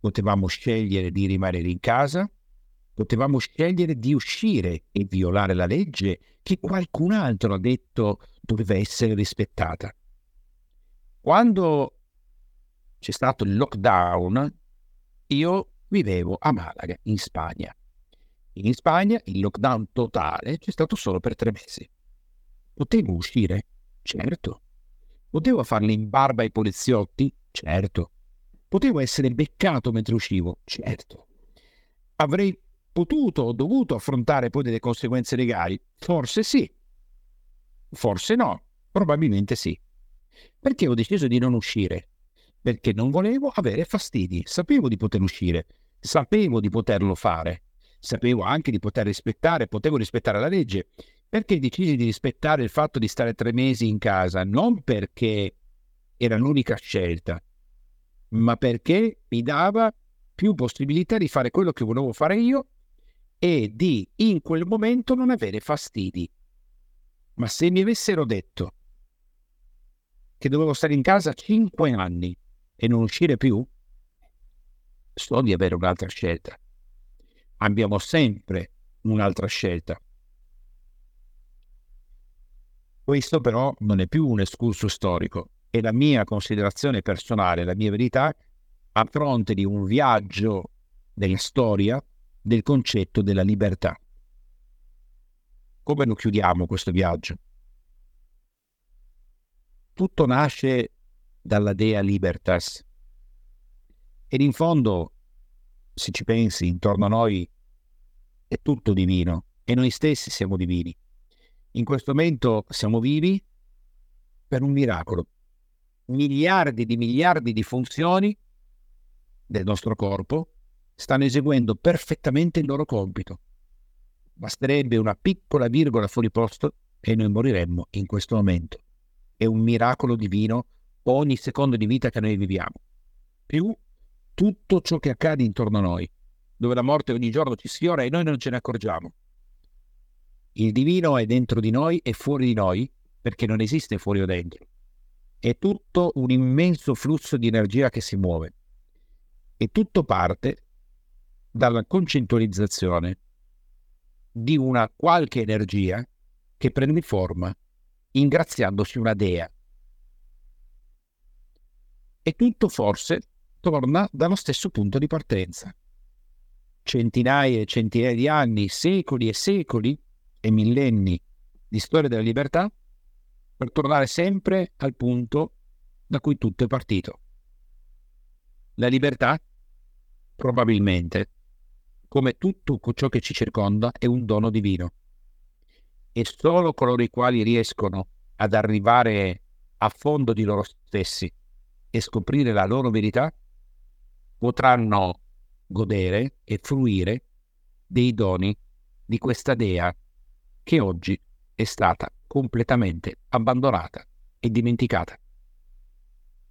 Potevamo scegliere di rimanere in casa, potevamo scegliere di uscire e violare la legge che qualcun altro ha detto doveva essere rispettata. Quando c'è stato il lockdown, io vivevo a Malaga, in Spagna. In Spagna il lockdown totale c'è stato solo per tre mesi. Potevo uscire? Certo. Potevo farli in barba ai poliziotti? Certo. Potevo essere beccato mentre uscivo? Certo. Avrei potuto o dovuto affrontare poi delle conseguenze legali? Forse sì. Forse no. Probabilmente sì. Perché ho deciso di non uscire? Perché non volevo avere fastidi. Sapevo di poter uscire. Sapevo di poterlo fare sapevo anche di poter rispettare, potevo rispettare la legge. Perché decisi di rispettare il fatto di stare tre mesi in casa? Non perché era l'unica scelta, ma perché mi dava più possibilità di fare quello che volevo fare io e di in quel momento non avere fastidi. Ma se mi avessero detto che dovevo stare in casa cinque anni e non uscire più, so di avere un'altra scelta abbiamo sempre un'altra scelta. Questo però non è più un escurso storico, è la mia considerazione personale, la mia verità a fronte di un viaggio della storia del concetto della libertà. Come lo chiudiamo questo viaggio? Tutto nasce dalla dea libertas ed in fondo se ci pensi, intorno a noi è tutto divino e noi stessi siamo divini. In questo momento siamo vivi per un miracolo. Miliardi di miliardi di funzioni del nostro corpo stanno eseguendo perfettamente il loro compito. Basterebbe una piccola virgola fuori posto e noi moriremmo in questo momento. È un miracolo divino ogni secondo di vita che noi viviamo. Più tutto ciò che accade intorno a noi, dove la morte ogni giorno ci sfiora e noi non ce ne accorgiamo. Il divino è dentro di noi e fuori di noi, perché non esiste fuori o dentro. È tutto un immenso flusso di energia che si muove. E tutto parte dalla concettualizzazione di una qualche energia che prende forma ingraziandosi una dea. E tutto forse torna dallo stesso punto di partenza. Centinaia e centinaia di anni, secoli e secoli e millenni di storia della libertà per tornare sempre al punto da cui tutto è partito. La libertà, probabilmente, come tutto ciò che ci circonda, è un dono divino. E solo coloro i quali riescono ad arrivare a fondo di loro stessi e scoprire la loro verità potranno godere e fruire dei doni di questa dea che oggi è stata completamente abbandonata e dimenticata.